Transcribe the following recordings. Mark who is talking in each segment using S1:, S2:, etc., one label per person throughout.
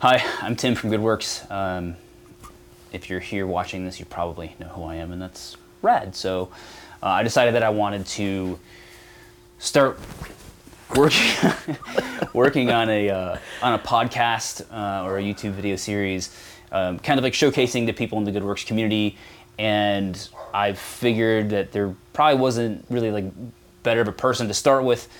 S1: Hi, I'm Tim from goodwerks. Um, if you're here watching this, you probably know who I am, and that's rad. So uh, I decided that I wanted to start working working on a uh, on a podcast uh, or a YouTube video series, um, kind of like showcasing the people in the goodwerks community. And I figured that there probably wasn't really like better of a person to start with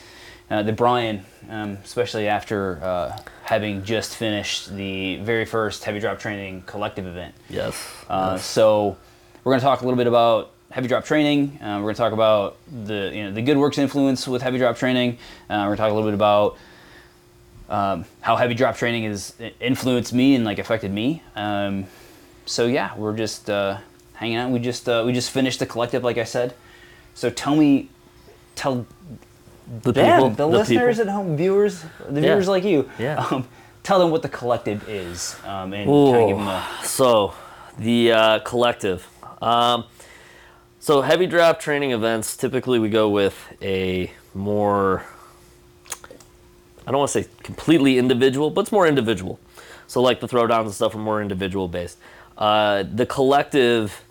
S1: uh, than Bryan, um, especially after uh, having just finished the very first heavy drop training collective event.
S2: Yes.
S1: Uh, so we're going to talk a little bit about heavy drop training. Uh, we're going to talk about the you know the goodwerks influence with heavy drop training. Uh, we're going to talk a little bit about um, how heavy drop training has influenced me and like affected me. Um, so yeah, we're just uh, hanging out. We just uh, we just finished the collective, like I said. So tell me, tell
S2: the
S1: them,
S2: people,
S1: the, listeners
S2: people.
S1: at home, viewers, the
S2: Yeah.
S1: viewers like you.
S2: Yeah.
S1: Um, tell them what the collective is, um, and
S2: Ooh.
S1: kind of give them a
S2: So, the uh, collective. Um, so, heavy drop training events typically we go with a more, I don't want to say completely individual, but it's more individual. So, like the throwdowns and stuff are more individual based. Uh, the collective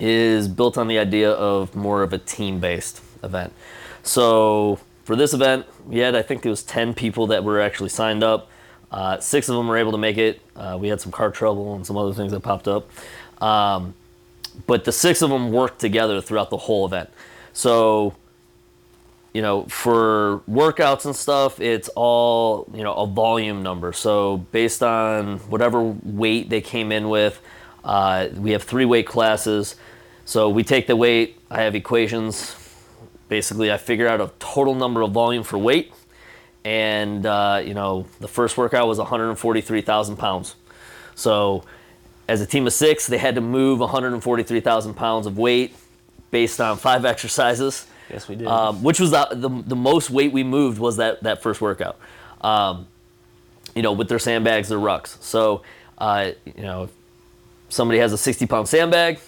S2: is built on the idea of more of a team based event. So, for this event, we had, I think it was 10 people that were actually signed up. Uh, six of them were able to make it. Uh, we had some car trouble and some other things that popped up. Um, but the six of them worked together throughout the whole event. So, you know, for workouts and stuff, it's all, you know, a volume number. So, based on whatever weight they came in with, uh, we have three weight classes. So, we take the weight, I have equations. Basically, I figure out a total number of volume for weight. And, uh, you know, the first workout was 143,000 pounds. So, as a team of six, they had to move 143,000 pounds of weight based on five exercises.
S1: Yes, we did.
S2: Um, which was the, the, the most weight we moved was that, that first workout. Um, you know, with their sandbags, their rucks. So, uh, you know, if somebody has a 60 pound sandbag,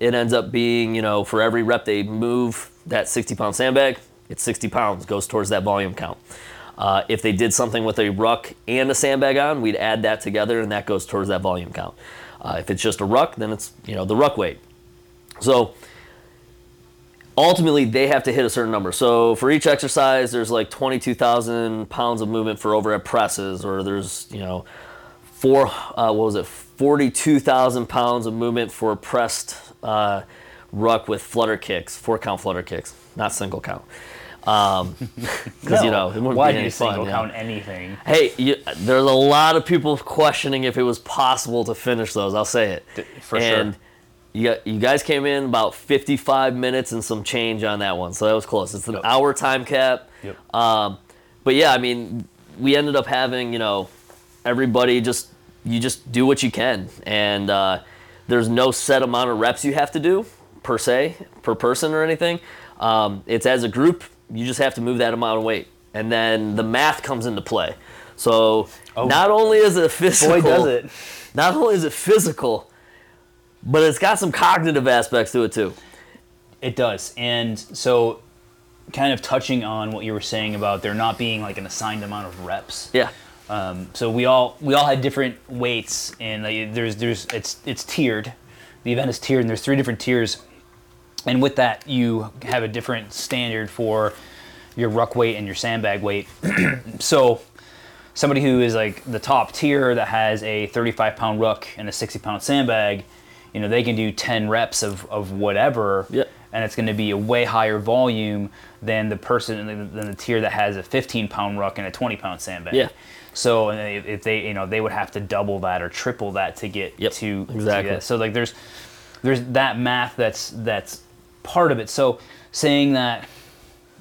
S2: it ends up being, you know, for every rep they move that 60 pound sandbag, it's 60 pounds, goes towards that volume count. Uh, if they did something with a ruck and a sandbag on, we'd add that together and that goes towards that volume count. Uh, if it's just a ruck, then it's, you know, the ruck weight. So, ultimately they have to hit a certain number. So for each exercise, there's like 22,000 pounds of movement for overhead presses, or there's you know four uh, what was it 42,000 pounds of movement for pressed uh, ruck with flutter kicks, four count flutter kicks, not single count. Um, because you know it
S1: why do you
S2: fun.
S1: single
S2: know.
S1: count anything?
S2: Hey, you, there's a lot of people questioning if it was possible to finish those. I'll say it.
S1: for
S2: and
S1: sure.
S2: You, you guys came in about 55 minutes and some change on that one, so that was close. It's an
S1: Yep.
S2: hour time cap.
S1: Yep.
S2: Um, but yeah, I mean, we ended up having you know everybody just you just do what you can, and uh, there's no set amount of reps you have to do per se per person or anything. Um, it's as a group, you just have to move that amount of weight, and then the math comes into play. So not only is it physical,
S1: Oh. Boy, does it.
S2: not only is it physical, but it's got some cognitive aspects to it too.
S1: It does. And so, kind of touching on what you were saying about there not being like an assigned amount of reps.
S2: Yeah.
S1: Um, so we all we all had different weights, and like, there's there's it's it's tiered. The event is tiered, and there's three different tiers. And with that, you have a different standard for your ruck weight and your sandbag weight. so somebody who is like the top tier that has a 35 pound ruck and a 60 pound sandbag, you know, they can do 10 reps of, of whatever.
S2: Yeah.
S1: And it's going to be a way higher volume than the person than the tier that has a 15 pound ruck and a 20 pound sandbag.
S2: Yeah.
S1: So if they, you know, they would have to double that or triple that to get
S2: Yep,
S1: to to
S2: exactly.
S1: that. So like there's there's that math that's that's part of it. So saying that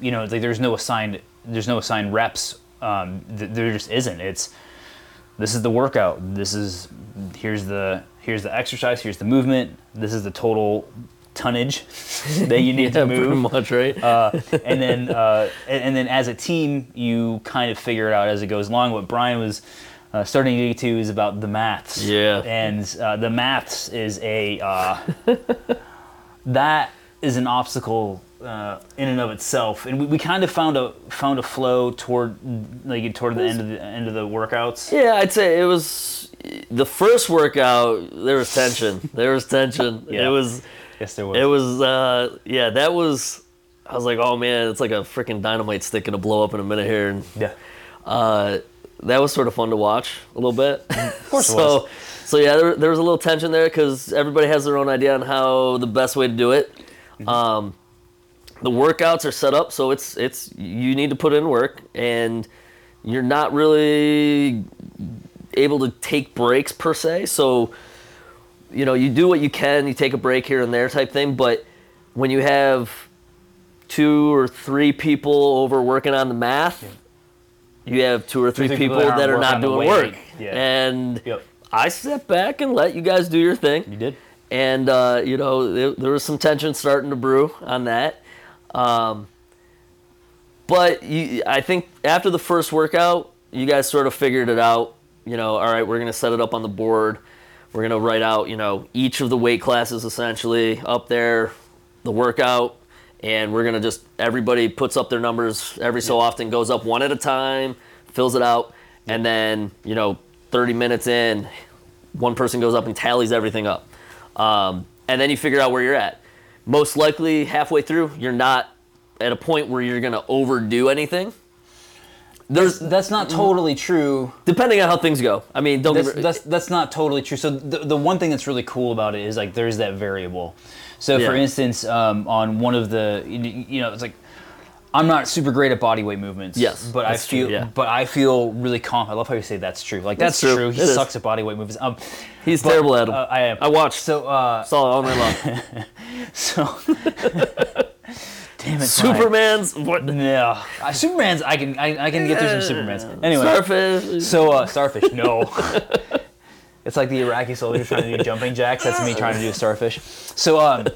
S1: you know like there's no assigned there's no assigned reps um, th- there just isn't it's this is the workout this is here's the here's the exercise here's the movement this is the total tonnage that you need
S2: Yeah,
S1: to
S2: pretty
S1: move
S2: much, right?
S1: uh, and then uh, and, and then as a team you kind of figure it out as it goes along what Bryan was uh, starting to get to is about the maths
S2: Yeah.
S1: and uh, the maths is a uh, that is an obstacle uh, in and of itself, and we, we kind of found a found a flow toward like toward the end of the end of the workouts.
S2: Yeah, I'd say it was the first workout. There was tension. There was tension.
S1: Yeah.
S2: It was.
S1: Yes, there was.
S2: It was. Uh, yeah, that was. I was like, oh man, it's like a freaking dynamite stick gonna blow up in a minute here, and
S1: yeah.
S2: uh, that was sort of fun to watch a little bit.
S1: Of course it
S2: so,
S1: was.
S2: so yeah, there, there was a little tension there because everybody has their own idea on how the best way to do it.
S1: Mm-hmm.
S2: Um, the workouts are set up so it's it's you need to put in work and you're not really able to take breaks per se. So, you know, you do what you can, you take a break here and there type thing, but when you have two or three people over working on the math, you have two or three,
S1: three
S2: people,
S1: people that
S2: that,
S1: aren't
S2: are not
S1: working on the
S2: doing work.
S1: Yeah.
S2: And
S1: Yep.
S2: I step back and let you guys do your thing
S1: You did.
S2: And uh, you know there, there was some tension starting to brew on that. Um, but you, I think after the first workout, you guys sort of figured it out. You know, all right, we're gonna set it up on the board. We're gonna write out, you know, each of the weight classes essentially up there, the workout, and we're gonna just everybody puts up their numbers every so often, goes up one at a time, fills it out, and then you know, 30 minutes in, one person goes up and tallies everything up, um, and then you figure out where you're at. Most likely, halfway through, you're not at a point where you're gonna overdo anything. There's
S1: That's not totally true.
S2: depending on how things go. I mean, don't
S1: That's,
S2: me,
S1: that's that's not totally true. So the, the one thing that's really cool about it is like there's that variable. So for instance, um, on one of the you know it's like I'm not super great at body weight movements.
S2: Yes,
S1: but I
S2: that's true,
S1: feel
S2: yeah.
S1: but I feel really calm. I love how you say that's true. Like that's,
S2: That's
S1: true.
S2: true.
S1: He
S2: It is.
S1: sucks at body weight movements. Um,
S2: he's
S1: but,
S2: terrible at them.
S1: uh, I am.
S2: I watched.
S1: So uh,
S2: saw it all night long.
S1: so. Damn it.
S2: Superman's what?
S1: No, uh, Superman's. I can I, I can get through some Supermans. Anyway,
S2: Starfish.
S1: So uh, starfish, no. it's like the Iraqi soldiers trying to do jumping jacks. That's me trying to do a starfish. So, um,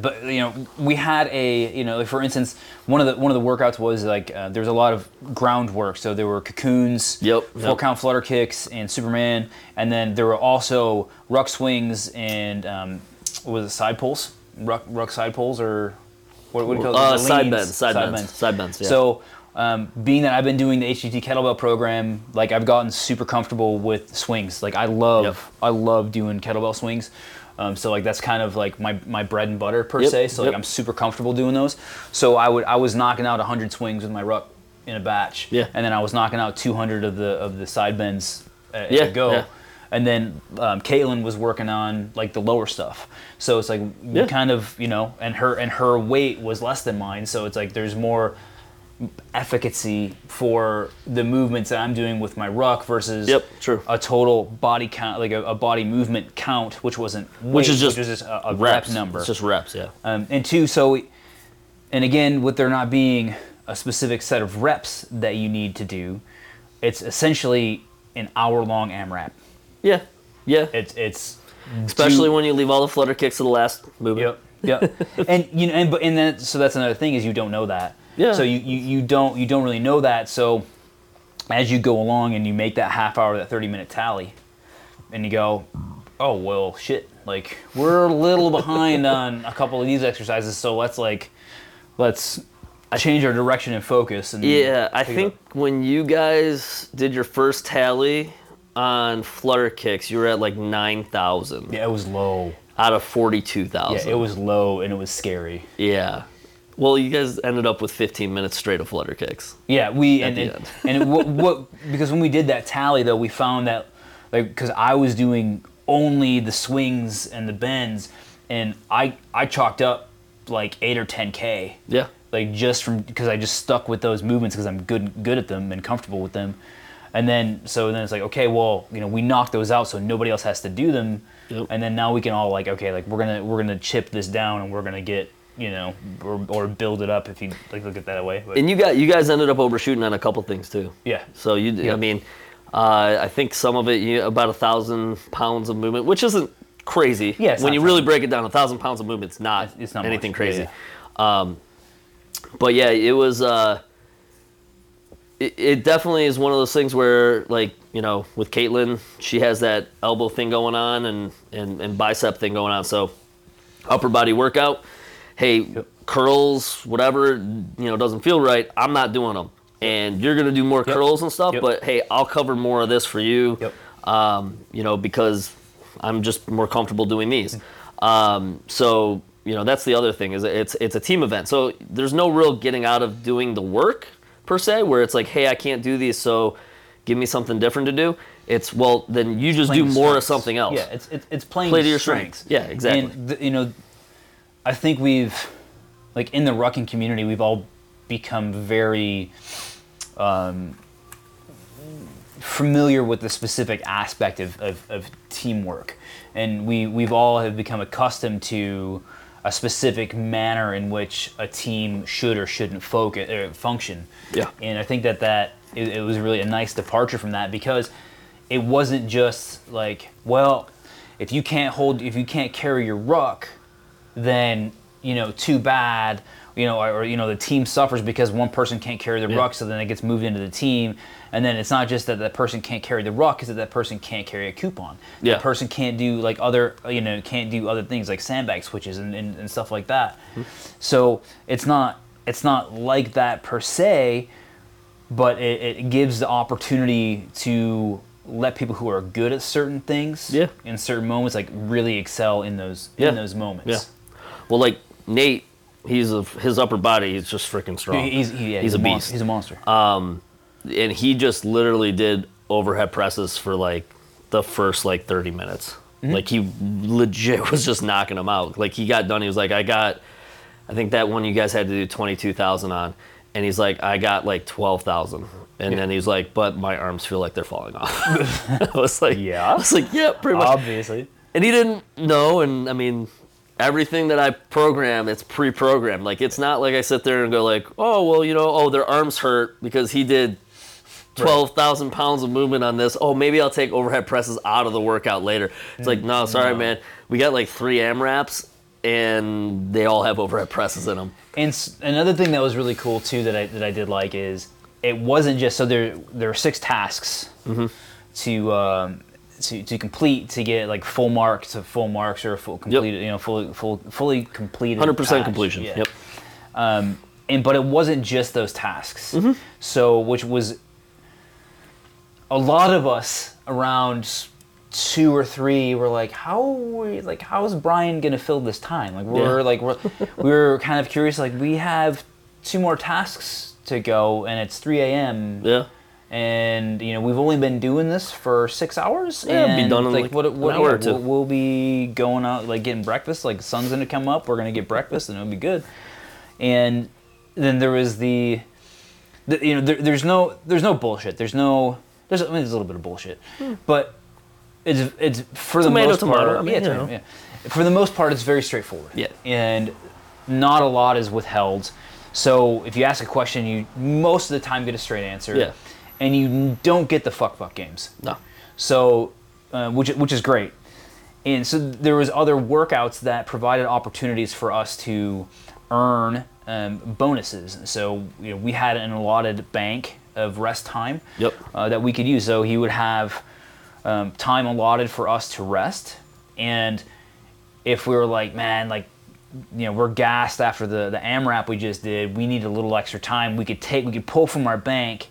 S1: but you know, we had a you know, like for instance, one of the one of the workouts was like uh, there was a lot of groundwork. So there were cocoons,
S2: Yep,
S1: four
S2: yep.
S1: count flutter kicks, and Superman, and then there were also ruck swings and um, what was it side pulls, ruck ruck side pulls or what, what do you call it?
S2: Uh, side bends, side bends, side bends, yeah.
S1: So, um, being that I've been doing the HDT kettlebell program, like I've gotten super comfortable with swings. Like I love,
S2: Yep.
S1: I love doing kettlebell swings. Um, so like that's kind of like my, my bread and butter per
S2: Yep,
S1: se. So like. I'm super comfortable doing those. So I would I was knocking out 100 swings with my ruck in a batch.
S2: Yeah.
S1: And then I was knocking out 200 of the of the side bends uh,
S2: Yeah,
S1: to go.
S2: yeah.
S1: And then um, Caitlin was working on like the lower stuff, so it's like we
S2: Yeah.
S1: kind of you know, and her and her weight was less than mine, so it's like there's more efficacy for the movements that I'm doing with my ruck versus
S2: Yep, true.
S1: a total body count, like a, a body movement count, which wasn't
S2: Which is just
S1: which just a, a
S2: reps
S1: rep number.
S2: It's just reps. Yeah.
S1: Um, and two, so, and again, with there not being a specific set of reps that you need to do, it's essentially an hour-long AMRAP.
S2: Yeah. Yeah.
S1: It's it's
S2: Especially
S1: do-
S2: when you leave all the flutter kicks to the last movement.
S1: Yep. Yep. and you know, and but and then so that's another thing is you don't know that.
S2: Yeah.
S1: So you, you you don't you don't really know that. So as you go along and you make that half hour, that thirty minute tally, and you go, oh well, shit. Like we're a little behind on a couple of these exercises, so let's like let's uh, change our direction and focus. And
S2: Yeah, I think when you guys did your first tally on flutter kicks, you were at like 9,000
S1: yeah, it was low.
S2: out of 42,000.
S1: Yeah, it was low and it was scary.
S2: Yeah. Well, you guys ended up with 15 minutes straight of flutter kicks.
S1: Yeah, we
S2: At
S1: and
S2: the
S1: and,
S2: end.
S1: and what, what because when we did that tally though, we found that like because I was doing only the swings and the bends, and I I chalked up like eight or ten k.
S2: Yeah.
S1: Like just from because I just stuck with those movements because I'm good good at them and comfortable with them, and then so then it's like okay, well you know we knocked those out so nobody else has to do them,
S2: Yep.
S1: and then now we can all like okay like we're gonna we're gonna chip this down and we're gonna get you know or, or build it up if you like look at that way. But,
S2: And you got you guys ended up overshooting on a couple things too.
S1: yeah.
S2: So you, I mean, uh, I think some of it, you about a thousand pounds of movement, which isn't crazy.
S1: Yeah,
S2: when you really break it down, a thousand pounds of movement, it's not,
S1: It's not
S2: anything
S1: much.
S2: crazy.
S1: Yeah,
S2: Um, but yeah, it was. Uh, it, it definitely is one of those things where, like, you know, with Caitlin, she has that elbow thing going on and, and, and bicep thing going on. So, upper body workout. Hey, curls, whatever you know doesn't feel right, I'm not doing them. And you're gonna do more
S1: Yep.
S2: curls and stuff,
S1: Yep.
S2: but hey, I'll cover more of this for you.
S1: Yep.
S2: Um, you know, because I'm just more comfortable doing these. Um, so you know that's the other thing is it's it's a team event. So there's no real getting out of doing the work per se, where it's like, hey, I can't do these, so give me something different to do. It's well, then you just
S1: playing
S2: do
S1: to
S2: more of something else.
S1: Yeah, it's it's, it's playing
S2: Play to your strengths. Yeah, exactly.
S1: And the, you know, I think we've like in the rucking community, we've all become very um, familiar with the specific aspect of, of, of teamwork, and we we've all have become accustomed to a specific manner in which a team should or shouldn't focus, or function.
S2: Yeah.
S1: And I think that that it, it was really a nice departure from that because it wasn't just like, well, if you can't hold, if you can't carry your ruck, then you know, too bad. You know, or, you know, the team suffers because one person can't carry the
S2: Yeah.
S1: ruck, so then it gets moved into the team. And then it's not just that that person can't carry the ruck, it's that that person can't carry a coupon.
S2: Yeah.
S1: That person can't do like other, you know, can't do other things like sandbag switches and, and, and stuff like that. Hmm. So it's not it's not like that per se, but it, it gives the opportunity to let people who are good at certain things
S2: Yeah.
S1: in certain moments like really excel in those
S2: Yeah.
S1: in those moments.
S2: Yeah. Well, like Nate, he's a, his upper body is just freaking strong.
S1: He's, he, yeah,
S2: He's a
S1: mon-
S2: beast.
S1: he's a monster.
S2: Um, and he just literally did overhead presses for like the first like 30 minutes.
S1: Mm-hmm.
S2: Like he legit was just knocking them out. Like he got done. He was like, I got, I think that one you guys had to do 22,000 on. And he's like, I got like 12,000. And then he's like, but my arms feel like they're falling off. I was like,
S1: Yeah.
S2: I was like, yeah, pretty much.
S1: Obviously.
S2: and he didn't know and i mean everything that i program it's pre-programmed. Like it's not like i sit there and go like oh well you know oh their arms hurt because he did 12,000 pounds of movement on this. Oh maybe i'll take overhead presses out of the workout later. It's like no sorry
S1: No.
S2: man. We got like three amraps and they all have overhead presses in them
S1: And s- another thing that was really cool too that I that I did like is it wasn't just so there there are six tasks
S2: Mm-hmm.
S1: to um, to to complete to get like full marks to full marks or full completed you know fully full fully completed
S2: 100%
S1: task.
S2: completion
S1: Yeah.
S2: yep
S1: and but it wasn't just those tasks.
S2: Mm-hmm.
S1: So which was a lot of us around two or three were like, how we, like how is Bryan gonna fill this time? Like we're
S2: Yeah.
S1: like we're we were kind of curious. Like we have two more tasks to go, and it's three a.m.
S2: yeah
S1: And you know we've only been doing this for six hours.
S2: Yeah,
S1: and
S2: be done in,
S1: like,
S2: like,
S1: what,
S2: an hour
S1: yeah,
S2: or two.
S1: We'll, we'll be going out like getting breakfast. Like the sun's gonna come up. We're gonna get breakfast, and it'll be good. And then there was the, the you know there, there's no there's no bullshit. There's no there's I mean, there's a little bit of bullshit, but it's it's for the
S2: Hmm.
S1: Most
S2: tomato,
S1: part.
S2: I mean,
S1: yeah, tomato, yeah. For the most part, it's very straightforward.
S2: Yeah.
S1: And not a lot is withheld. So if you ask a question, you most of the time get a straight answer.
S2: Yeah.
S1: And you don't get the fuck fuck games.
S2: no
S1: So, uh, which which is great. And so there was other workouts that provided opportunities for us to earn um, bonuses. So you know, we had an allotted bank of rest time
S2: Yep.
S1: uh, that we could use. So he would have um, time allotted for us to rest, and if we were like, man, like you know, we're gassed after the the AMRAP we just did. We need a little extra time. We could take, we could pull from our bank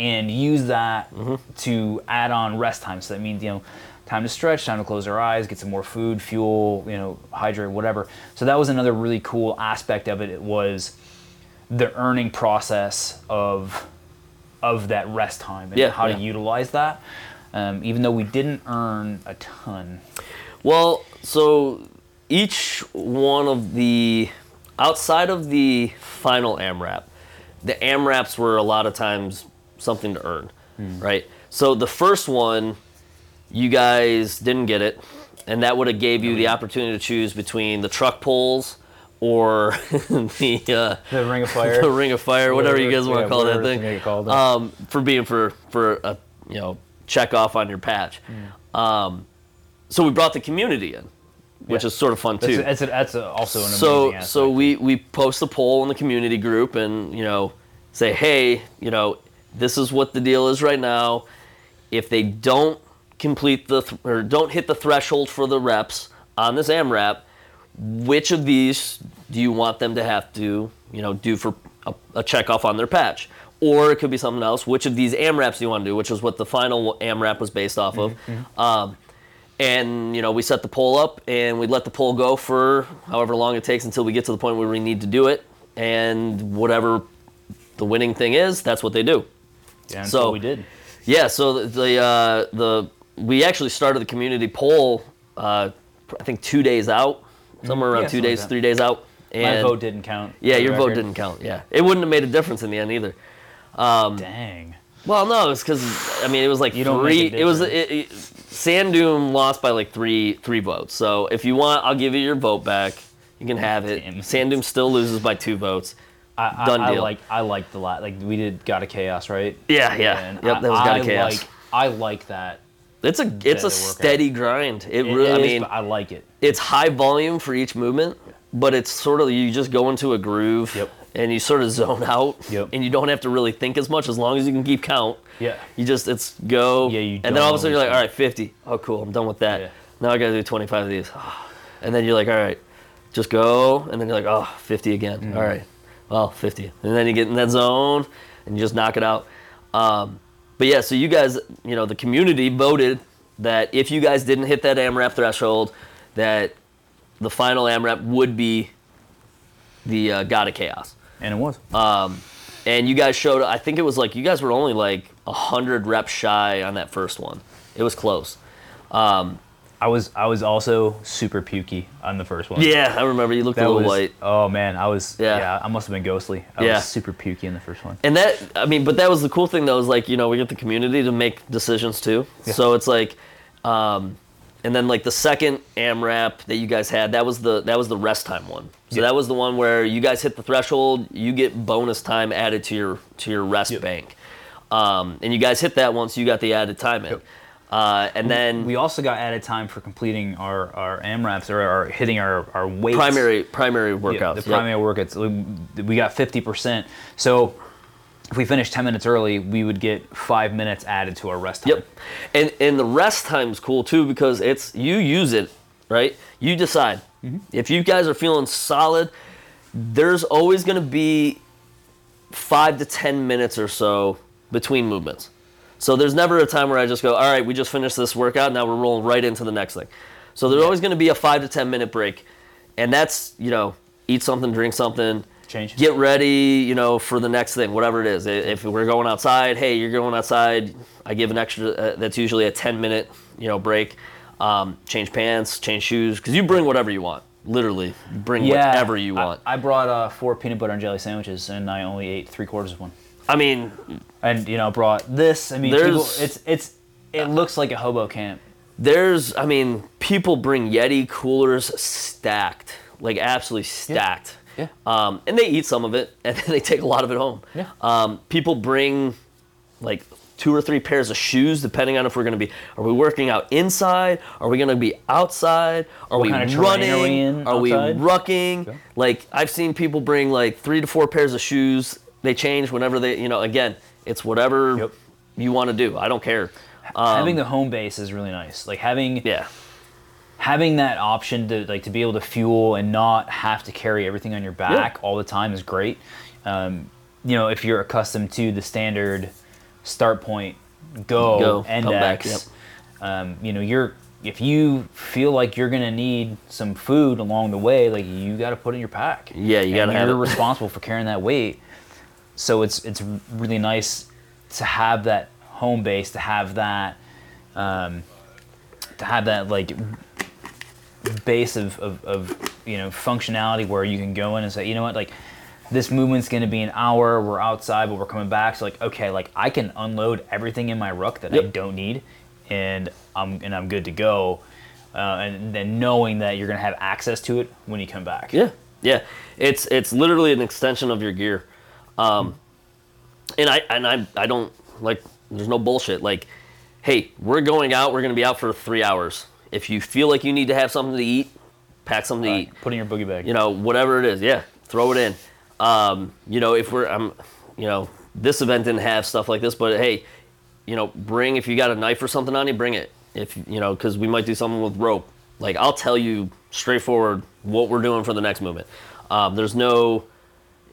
S1: and use that to add on rest time. So that means you know, time to stretch, time to close our eyes, get some more food, fuel, you know, hydrate, whatever. So that was another really cool aspect of it. It was the earning process of of that rest time and
S2: Yeah,
S1: how
S2: yeah.
S1: to utilize that. Um, even though we didn't earn a ton.
S2: Well, so each one of the outside of the final AMRAP, the AMRAPs were a lot of times something to earn, right? So the first one, you guys didn't get it, and that would have gave you the opportunity to choose between the truck pulls or the uh,
S1: The Ring of Fire.
S2: the ring of fire, whatever, you guys want
S1: yeah,
S2: to call that thing.
S1: you make it called.
S2: Um, for being for for a you know check off on your patch.
S1: Mm.
S2: Um, so we brought the community in, which
S1: Yeah.
S2: is sort of fun
S1: That's,
S2: too.
S1: that's, that's a, also an
S2: so
S1: amazing
S2: so
S1: aspect.
S2: we we post a poll in the community group and you know say hey you know this is what the deal is right now. If they don't complete the th- or don't hit the threshold for the reps on this AMRAP, which of these do you want them to have to, you know, do for a, a check off on their patch? Or it could be something else. Which of these AMRAPs do you want to do? Which is what the final AMRAP was based off of. Um, and you know, we set the poll up, and we let the poll go for however long it takes until we get to the point where we need to do it. And whatever the winning thing is, that's what they do.
S1: Yeah, and
S2: So-
S1: we did.
S2: Yeah, so the the, uh, the we actually started the community poll. Uh, I think two days out, somewhere around
S1: Yeah,
S2: two
S1: like
S2: days, three days out.
S1: My
S2: And
S1: vote didn't count.
S2: yeah, your vote didn't count. Yeah, it wouldn't have made a difference in the end either.
S1: Dang.
S2: Well, no, it's because I mean it was like
S1: You
S2: three. It was it, it, Sand Doom lost by like three three votes. So if you want, I'll give you your vote back. You can have it.
S1: Damn.
S2: Sand Doom still loses by two votes.
S1: I, I,
S2: Done
S1: I
S2: deal.
S1: like I like the lot. Like we did God of Chaos, right?
S2: Yeah, yeah.
S1: And
S2: yep,
S1: I-
S2: that was God
S1: I
S2: of Chaos.
S1: Like, I like that.
S2: it's a it's a steady grind. It,
S1: It
S2: really. I mean,
S1: I like it.
S2: it's high volume for each movement, but it's sort of you just go into a groove
S1: Yep.
S2: and you sort of zone out,
S1: Yep.
S2: and you don't have to really think as much as long as you can keep count.
S1: Yeah.
S2: You just it's go,
S1: Yeah, you
S2: and then all of a sudden you're like, all right, 50. Oh, cool, I'm done with that.
S1: Yeah.
S2: Now I gotta do 25 of these, and then you're like, all right, just go, and then you're like, oh, 50 again.
S1: Mm-hmm.
S2: All right, well, 50, and then you get in that zone and you just knock it out. Um, but yeah, so you guys, you know, the community voted that if you guys didn't hit that AMRAP threshold, that the final AMRAP would be the uh, God of Chaos.
S1: And it was.
S2: And you guys showed, I think it was like, you guys were only like 100 reps shy on that first one. It was close.
S1: I was I was also super pukey on the first one.
S2: Yeah, I remember you looked a
S1: That
S2: little
S1: was,
S2: white.
S1: Oh man, I was
S2: Yeah.
S1: yeah. I must have been ghostly. I
S2: Yeah.
S1: was super pukey in the first one.
S2: And that, I mean, but that was the cool thing though, is like, you know, we get the community to make decisions too. So it's like, um, and then like the second AMRAP that you guys had, that was the that was the rest time one. So
S1: Yeah.
S2: that was the one where you guys hit the threshold, you get bonus time added to your to your rest
S1: Yep.
S2: bank. Um, and you guys hit that once, you got the added time in.
S1: Yep.
S2: Uh, and then
S1: We also got added time for completing our our AMRAPs or our hitting our our weights.
S2: primary primary
S1: Yeah,
S2: workouts.
S1: the
S2: yep.
S1: primary workouts. We- We got fifty percent. So if we finished ten minutes early, we would get five minutes added to our rest time.
S2: Yep. And and the rest time's cool too because it's you use it, right? You decide. If you guys are feeling solid, there's always going to be 5 to 10 minutes or so between movements. So there's never a time where I just go, "All right, we just finished this workout, now we're rolling right into the next thing." So there's always going to be a 5 to 10 minute break. And that's, you know, eat something, drink something,
S1: Change.
S2: get ready, you know, for the next thing, whatever it is. If we're going outside, hey, you're going outside. I give an extra. Uh, that's usually a 10 minute, you know, break. Um, change pants, change shoes, because you bring whatever you want. Literally, you bring
S1: Yeah.
S2: whatever you
S1: I-
S2: want.
S1: I, brought uh, four peanut butter and jelly sandwiches, and I only ate three quarters of one.
S2: I mean,
S1: And you know, brought this. I mean,
S2: There's-
S1: people, it's it's it looks like a hobo camp.
S2: there's, I mean, people bring Yeti coolers stacked, like absolutely stacked.
S1: Yeah.
S2: Um, and they eat some of it, and then they take a lot of it home.
S1: Yeah.
S2: Um, people bring like two or three pairs of shoes, depending on if we're going to be. Are we working out inside? Are we going to be outside? Are we
S1: kind of terrain
S2: running?
S1: are we in
S2: are we
S1: outside?
S2: rucking? Like I've seen people bring like three to four pairs of shoes. They change whenever they, you know. Again, it's whatever
S1: Yep.
S2: you want to do. I don't care.
S1: having the home base is really nice. Like having
S2: Um, Yeah.
S1: having that option to like to be able to fuel and not have to carry everything on your back all the time is great. Um, you know, if you're accustomed to the standard start point, go,
S2: Go, come back,
S1: index. Um, you know, you're if you feel like you're gonna need some food along the way, like you got to put in your pack.
S2: Yeah, you gotta have
S1: You're
S2: it.
S1: responsible for carrying that weight. So it's it's really nice to have that home base, to have that, um, to have that like base of, of, of you know functionality where you can go in and say, you know what, like this movement's going to be an hour. We're outside, but we're coming back. So like, okay, like I can unload everything in my ruck that I don't need, and I'm and I'm good to go. Uh, and then knowing that you're going to have access to it when you come back.
S2: Yeah, yeah. It's it's literally an extension of your gear, um, and I and I I don't like. There's no bullshit. Like, hey, we're going out. We're gonna be out for three hours. If you feel like you need to have something to eat, pack something to eat.
S1: Put in your boogie bag.
S2: You know, whatever it is. Yeah, throw it in. Um, you know, if we're I'm, you know, this event didn't have stuff like this, but hey, you know, bring if you got a knife or something on you, bring it. If you know, because we might do something with rope. Like I'll tell you straightforward what we're doing for the next movement. Um, there's no,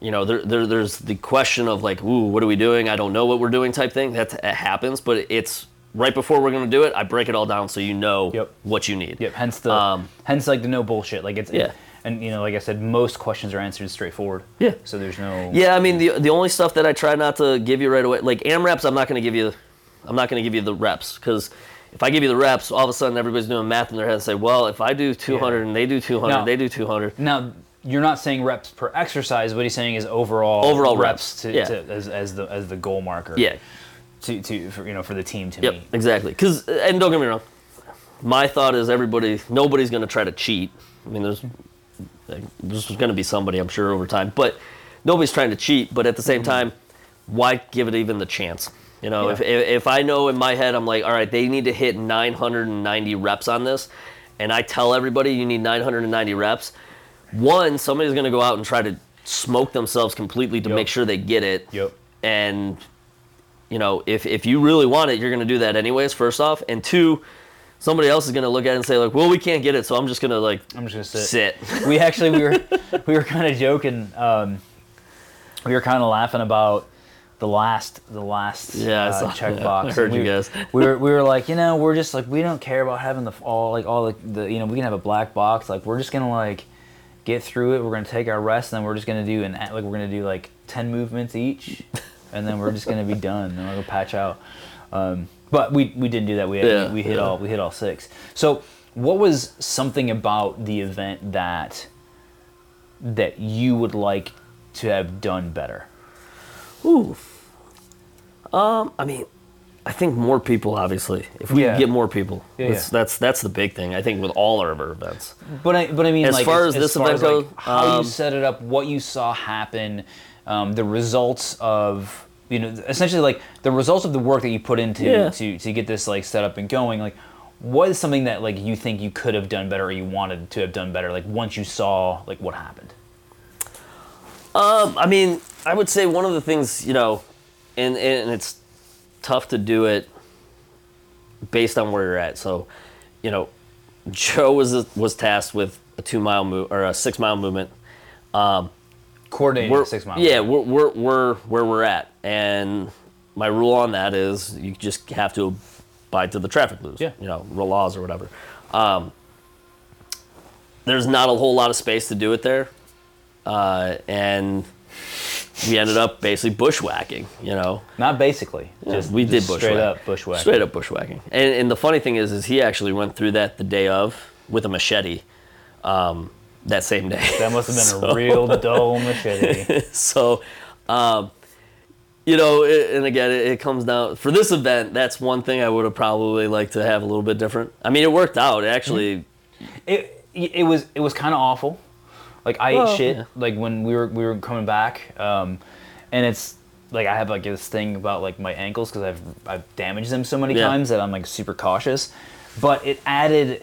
S2: you know, there, there there's the question of like, ooh, what are we doing? I don't know what we're doing type thing. That it happens, but it's right before we're gonna do it. I break it all down so you know
S1: Yep.
S2: what you need.
S1: Yep. Hence the
S2: Um,
S1: hence like the no bullshit. Like it's
S2: Yeah.
S1: And you know, like I said, most questions are answered straightforward.
S2: Yeah.
S1: So there's no.
S2: Yeah, I mean the the only stuff that I try not to give you right away, like AMRAPs, I'm not going to give you, I'm not going to give you the reps because if I give you the reps, all of a sudden everybody's doing math in their head and say, well, if I do 200 and they do 200,
S1: Now-
S2: they do 200.
S1: Now you're not saying reps per exercise. What he's saying is overall
S2: Overall
S1: reps,
S2: reps,
S1: to,
S2: yeah.
S1: to, as, as the as the goal marker.
S2: Yeah,
S1: To, to for, you know for the team to
S2: yep,
S1: meet.
S2: exactly. Because and don't get me wrong, my thought is everybody, nobody's going to try to cheat. I mean, there's there's going to be somebody, I'm sure, over time, but nobody's trying to cheat. But at the same mm-hmm. time, why give it even the chance? You know,
S1: Yeah.
S2: if, if if I know in my head, I'm like, all right, they need to hit 990 reps on this, and I tell everybody you need 990 reps. One, somebody's going to go out and try to smoke themselves completely to
S1: Yep.
S2: make sure they get it.
S1: Yep.
S2: And you know, if if you really want it, you're going to do that anyways. First off, and two, somebody else is going to look at it and say like, well, we can't get it, so I'm just going to like
S1: I'm just gonna sit.
S2: sit.
S1: we actually we were we were kind of joking. Um, we were kind of laughing about the last the last
S2: Yeah,
S1: uh,
S2: saw-
S1: checkbox.
S2: I heard
S1: we,
S2: you guys.
S1: We were we were like you know we're just like we don't care about having the all like all the, the you know we can have a black box like we're just gonna like get through it. We're gonna take our rest and then we're just gonna do an like we're gonna do like ten movements each, and then we're just gonna be done. And we're gonna patch out. Um, but we we didn't do that. We
S2: Yeah,
S1: we, we hit
S2: yeah.
S1: all we hit all six. So what was something about the event that that you would like to have done better?
S2: Ooh. Um, I mean, I think more people. Obviously, if we
S1: Yeah.
S2: get more people,
S1: Yeah,
S2: that's,
S1: yeah.
S2: that's that's the big thing. I think with all our events.
S1: But I, but I mean,
S2: As
S1: like,
S2: far as this event
S1: like,
S2: goes,
S1: how
S2: um,
S1: you set it up, what you saw happen, um, the results of you know, essentially like the results of the work that you put into to to get this like set up and going. Like, what is something that like you think you could have done better or you wanted to have done better? Like once you saw like what happened.
S2: Um, I mean, I would say one of the things you know, and and it's tough to do it based on where you're at. So, you know, Joe was was tasked with a two mile move or a six mile movement.
S1: Um, Coordinating
S2: we're,
S1: six miles.
S2: Yeah, we're, we're, we're where we're at. And my rule on that is you just have to abide to the traffic rules,
S1: Yeah.
S2: you know, laws or whatever. Um, there's not a whole lot of space to do it there. Uh, and we ended up basically bushwhacking, you know.
S1: Not basically. just
S2: we did
S1: just
S2: bushwhack.
S1: straight up bushwhack.
S2: Straight up bushwhacking. And, and the funny thing is, is he actually went through that the day of with a machete um, that same day.
S1: That must have been a real dull machete.
S2: so um, you know it, and again it, it comes down for this event that's one thing i would have probably liked to have a little bit different i mean it worked out It actually
S1: it it was it was kind of awful. Like I
S2: Well,
S1: ate shit
S2: yeah.
S1: like when we were we were coming back, um, and it's like I have like this thing about like my ankles because I've I've damaged them so many
S2: Yeah.
S1: times that I'm like super cautious. But it added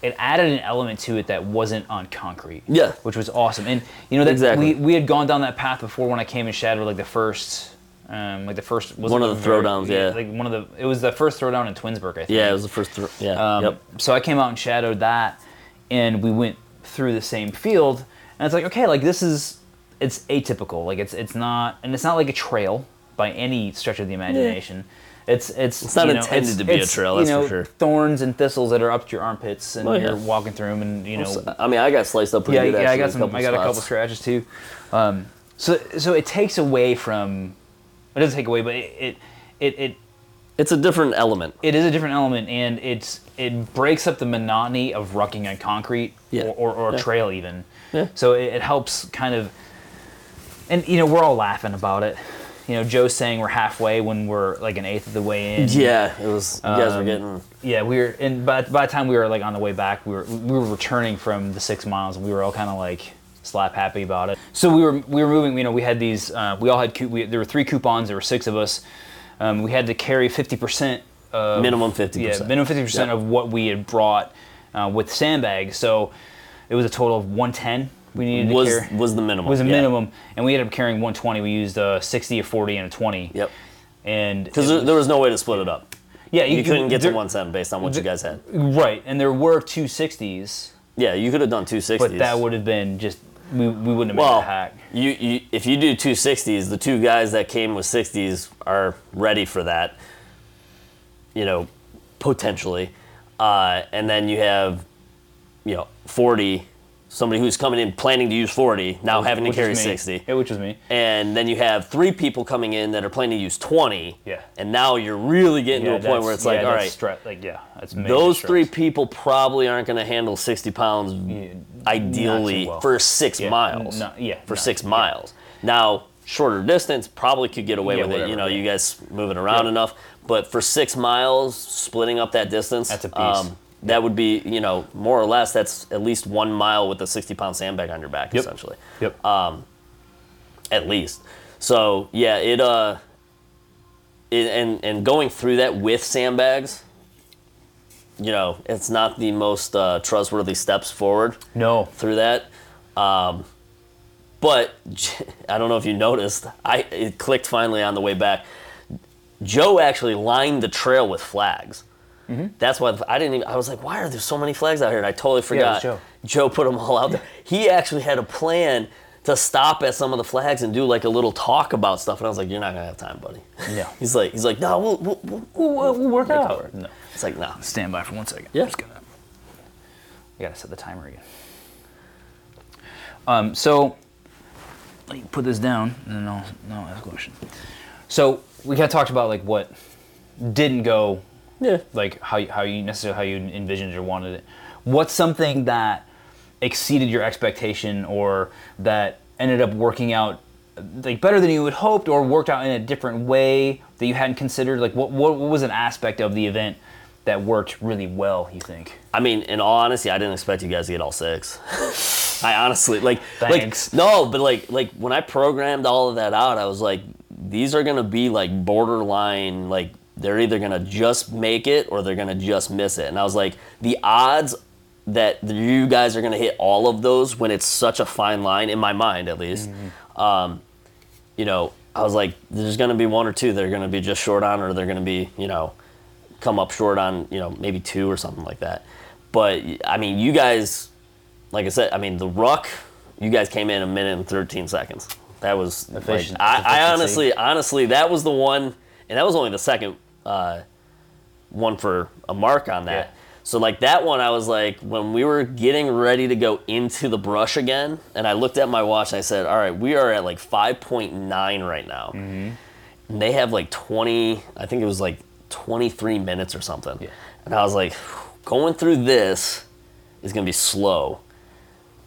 S1: it added an element to it that wasn't on concrete.
S2: Yeah.
S1: which was awesome. And you know that
S2: Exactly.
S1: we we had gone down that path before when I came and shadowed like the first. Um, like the first was
S2: One of the throwdowns, yeah.
S1: Like one of the, it was the first throwdown in Twinsburg, I think.
S2: yeah it was the first thr yeah
S1: Um,
S2: yep
S1: So I came out and shadowed that, and we went through the same field, and it's like, okay, like this is, it's atypical. Like it's it's not, and it's not like a trail by any stretch of the imagination. It's it's
S2: It's not
S1: you know,
S2: intended to be a
S1: it's,
S2: trail,
S1: you
S2: that's for sure.
S1: Thorns and thistles that are up to your armpits, and
S2: Oh, yeah.
S1: you're walking through them, and you know,
S2: i mean i got sliced up pretty
S1: yeah,
S2: good
S1: yeah, I got some, I got a couple scratches too. Um, so so it takes away from, it doesn't take away, but it it it, it
S2: it's a different element
S1: it is a different element and it's it breaks up the monotony of rucking on concrete
S2: Yeah.
S1: or, or, or
S2: Yeah.
S1: trail even
S2: Yeah.
S1: so it, it helps kind of and you know we're all laughing about it you know joe's saying we're halfway when we're like an eighth of the way in
S2: yeah it was you guys were
S1: Um,
S2: getting
S1: yeah we were and by, by the time we were like on the way back we were we were returning from the six miles and we were all kind of like slap happy about it so we were we were moving you know we had these uh, we all had we, there were three coupons there were six of us um, we had to carry 50% of
S2: minimum 50%
S1: yeah, minimum fifty percent
S2: Yep.
S1: of what we had brought uh, with sandbags. So it was a total of one ten. We needed
S2: was
S1: to carry.
S2: was the minimum
S1: was a
S2: yeah.
S1: minimum, and we ended up carrying one twenty. We used a sixty, a forty, and a twenty.
S2: yep
S1: And
S2: because there,
S1: was-
S2: there was no way to split it up
S1: yeah,
S2: you couldn't get
S1: there-
S2: to 110 based on what you guys had
S1: Right, and there were two sixties,
S2: yeah you could have done 260s
S1: but that would have been just we, we wouldn't have made
S2: Well,
S1: that hack.
S2: you, you if you do two sixties, the two guys that came with sixties are ready for that. You know, potentially, uh, and then you have, you know, forty, somebody who's coming in planning to use forty now having to
S1: Which
S2: carry sixty.
S1: Yeah, which is me.
S2: and then you have three people coming in that are planning to use 20
S1: Yeah.
S2: and now you're really getting
S1: Yeah,
S2: to a point where it's like
S1: yeah,
S2: all
S1: that's
S2: right
S1: stre- like yeah, that's major
S2: those
S1: stress.
S2: three people probably aren't going to handle 60 pounds ideally
S1: not well.
S2: for six miles
S1: no- yeah,
S2: for
S1: no,
S2: six miles now shorter distance probably could get away with it you know you guys moving around enough but for six miles splitting up that distance um,
S1: That's a piece.
S2: That would be you know more or less that's at least one mile with a 60 pound sandbag on your back
S1: Yep.
S2: essentially
S1: Yep.
S2: at least. So yeah, it uh, it, and and going through that with sandbags, you know, it's not the most uh, trustworthy steps forward
S1: no.
S2: through that. Um, but I don't know if you noticed, I it clicked finally on the way back. Joe actually lined the trail with flags. That's why I didn't even. I was like, "Why are there so many flags out here?" And I totally forgot.
S1: Joe.
S2: Joe put them all out there. He actually had a plan to stop at some of the flags and do like a little talk about stuff. And I was like, "You're not gonna have time, buddy."
S1: No.
S2: He's like, "He's like, no, we'll we'll, we'll,
S1: We'll, we'll work
S2: it
S1: out.
S2: work."
S1: No.
S2: It's like, no.
S1: Stand by for one second.
S2: Yeah.
S1: I'm just gonna. I gotta set the timer again. Um, so, let me put this down, and then I'll, I'll ask a question. So we kind of talked about like what didn't go
S2: Yeah.
S1: like how you, how you necessarily how you envisioned or wanted it. What's something that exceeded your expectation or that ended up working out like better than you had hoped or worked out in a different way that you hadn't considered? Like what what, what was an aspect of the event that worked really well? You think?
S2: I mean, in all honesty, I didn't expect you guys to get all six. I honestly like
S1: Thanks.
S2: like no, but like like when I programmed all of that out, I was like, these are gonna be like borderline like they're either gonna just make it or they're gonna just miss it. And I was like, the odds that you guys are gonna hit all of those when it's such a fine line in my mind at least. Um, you know, I was like, there's gonna be one or two that are gonna be just short on, or they're gonna be, you know, come up short on, you know, maybe two or something like that. But I mean, you guys, like I said, I mean, the ruck, you guys came in a minute and 13 seconds. That was like,
S1: Efficient-
S2: I, I honestly, honestly, that was the one, and that was only the second uh, one for a mark on that.
S1: Yeah.
S2: So like that one, I was like, when we were getting ready to go into the brush again, and I looked at my watch and I said, all right, we are at like 5.9 right now.
S1: Mm-hmm.
S2: And they have like 20, I think it was like 23 minutes or something.
S1: Yeah.
S2: And I was like, going through this is going to be slow.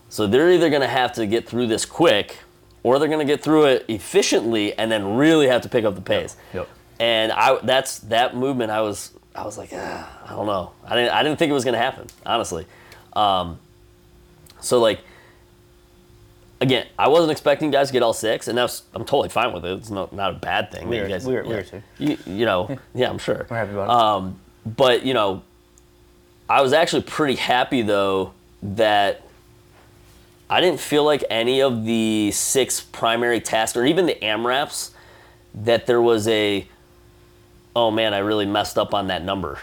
S2: So they're either going to have to get through this quick or they're going to get through it efficiently and then really have to pick up the pace.
S1: Yep.
S2: And I that's that movement I was I was like, ah, I don't know. I didn't I didn't think it was going to happen, honestly. Um, so like again, I wasn't expecting guys to get all six, and that's I'm totally fine with it. It's not not a bad thing. that
S1: We
S2: you guys,
S1: we are- we
S2: yeah.
S1: are too.
S2: You, you know, yeah, I'm sure.
S1: We're happy about it.
S2: Um, but you know, I was actually pretty happy though that I didn't feel like any of the six primary tasks or even the AMRAPs that there was a oh man, I really messed up on that number.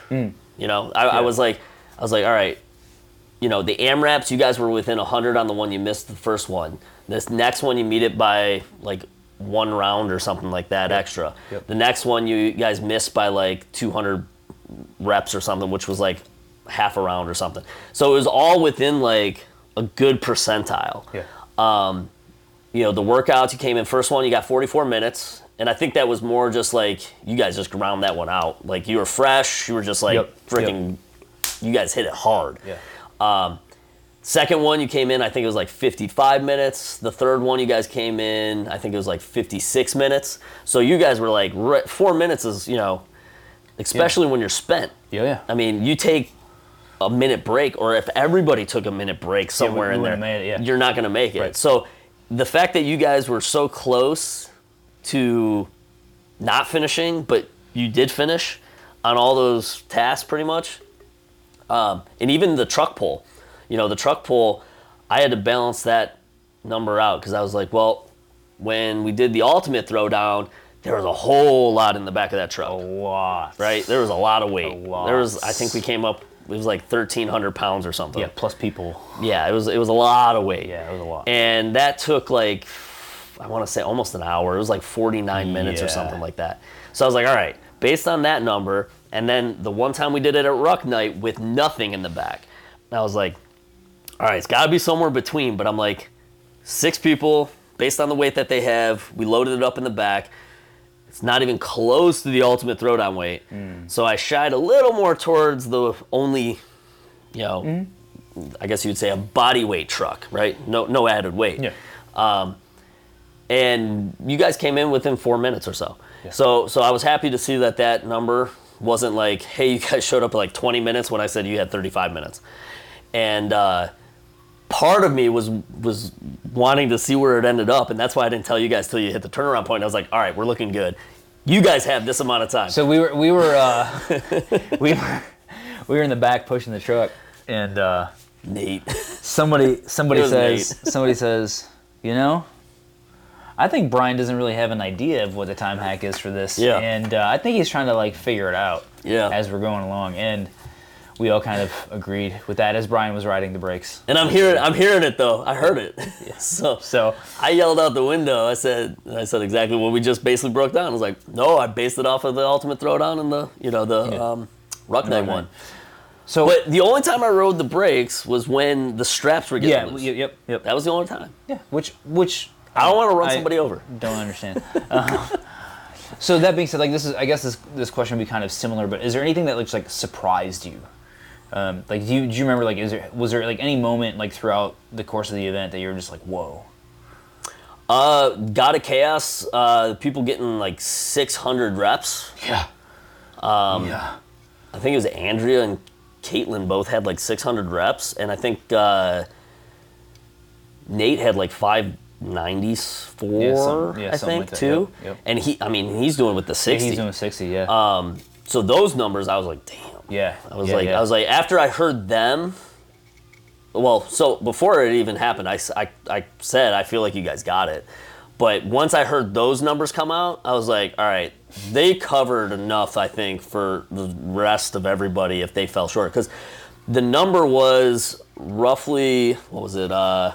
S2: You know, I, I was like, I was like, all right, you know, the AMRAPs, you guys were within 100 on the one you missed the first one. This next one, you meet it by like one round or something like that extra.
S1: Yep.
S2: The next one, you guys missed by like 200 reps or something, which was like half a round or something. So it was all within like a good percentile.
S1: Yeah.
S2: Um, You know, the workouts, you came in first one, you got 44 minutes. And I think that was more just like you guys just ground that one out. Like you were fresh, you were just like
S1: Yep,
S2: freaking, you guys hit it hard.
S1: yeah.
S2: Um, Second one, you came in, I think it was like 55 minutes. The third one, you guys came in, I think it was like 56 minutes. So you guys were like, re- four minutes is, you know, especially when you're spent.
S1: Yeah, yeah.
S2: I mean, you take a minute break, or if everybody took a minute break somewhere
S1: we
S2: in there,
S1: wouldn't have made it, yeah.
S2: you're not to make it.
S1: Right.
S2: So the fact that you guys were so close to not finishing, but you did finish on all those tasks pretty much, um, and even the truck pull. You know, the truck pull, I had to balance that number out because I was like, well, when we did the ultimate throwdown, there was a whole lot in the back of that truck
S1: A lot.
S2: right? There was a lot of weight.
S1: A lot.
S2: There was, I think we came up it was like 1,300 pounds or something.
S1: Yeah, plus people.
S2: Yeah, it was it was a lot of weight.
S1: Yeah, it was a lot.
S2: And that took like I want to say almost an hour. It was like 49 minutes or something like that. So I was like, all right, based on that number, and then the one time we did it at Ruck Night with nothing in the back, I was like, all right, it's got to be somewhere between. But I'm like, six people based on the weight that they have. We loaded it up in the back. It's not even close to the ultimate throwdown weight. Mm. So I shied a little more towards the only, you know, mm-hmm. I guess you'd say a body weight truck, right? No, no added weight.
S1: Yeah.
S2: Um, And you guys came in within four minutes or so. So, so I was happy to see that that number wasn't like, hey, you guys showed up like 20 minutes when I said you had 35 minutes. And uh, part of me was was wanting to see where it ended up, and that's why I didn't tell you guys till you hit the turnaround point. I was like, all right, we're looking good. You guys have this amount of time.
S1: So we were we were uh, we were we were in the back pushing the truck, and uh,
S2: Nate.
S1: somebody somebody says somebody says, you know, I think Bryan doesn't really have an idea of what the time hack is for this,
S2: Yeah.
S1: and uh, I think he's trying to like figure it out,
S2: Yeah.
S1: as we're going along, and we all kind of agreed with that as Bryan was riding the brakes.
S2: And I'm hearing I'm hearing it though. I heard it. so
S1: So
S2: I yelled out the window. I said I said exactly what we just basically broke down. I was like, no, I based it off of the ultimate throwdown and the you know the
S1: Yeah.
S2: um, Ruck Night
S1: Night.
S2: one.
S1: so
S2: But the only time I rode the brakes was when the straps were
S1: yeah,
S2: getting loose.
S1: yep, yep, yep.
S2: That was the only time.
S1: Yeah, which which
S2: I don't want to run
S1: I
S2: somebody over.
S1: Don't understand. Uh, so that being said, like this is, I guess this this question would be kind of similar. But is there anything that looks like surprised you? Um, like, do you do you remember like is there was there like any moment like throughout the course of the event that you were just like whoa?
S2: Uh, God of Chaos. Uh, people getting like 600 reps.
S1: Yeah. Um, yeah.
S2: I think it was Andrea and Caitlin both had like 600 reps, and I think uh, Nate had like 594.
S1: Yeah, some- yeah,
S2: I think
S1: like
S2: too.
S1: yep, yep.
S2: And he, I mean, he's doing with the 60.
S1: He's doing sixty. Yeah.
S2: um, so those numbers, I was like, damn.
S1: yeah.
S2: I was
S1: yeah,
S2: like,
S1: yeah.
S2: I was like, after I heard them. Well, so before it even happened, I, I, I said I feel like you guys got it, but once I heard those numbers come out, I was like, all right, they covered enough, I think, for the rest of everybody if they fell short, because the number was roughly what was it? Uh,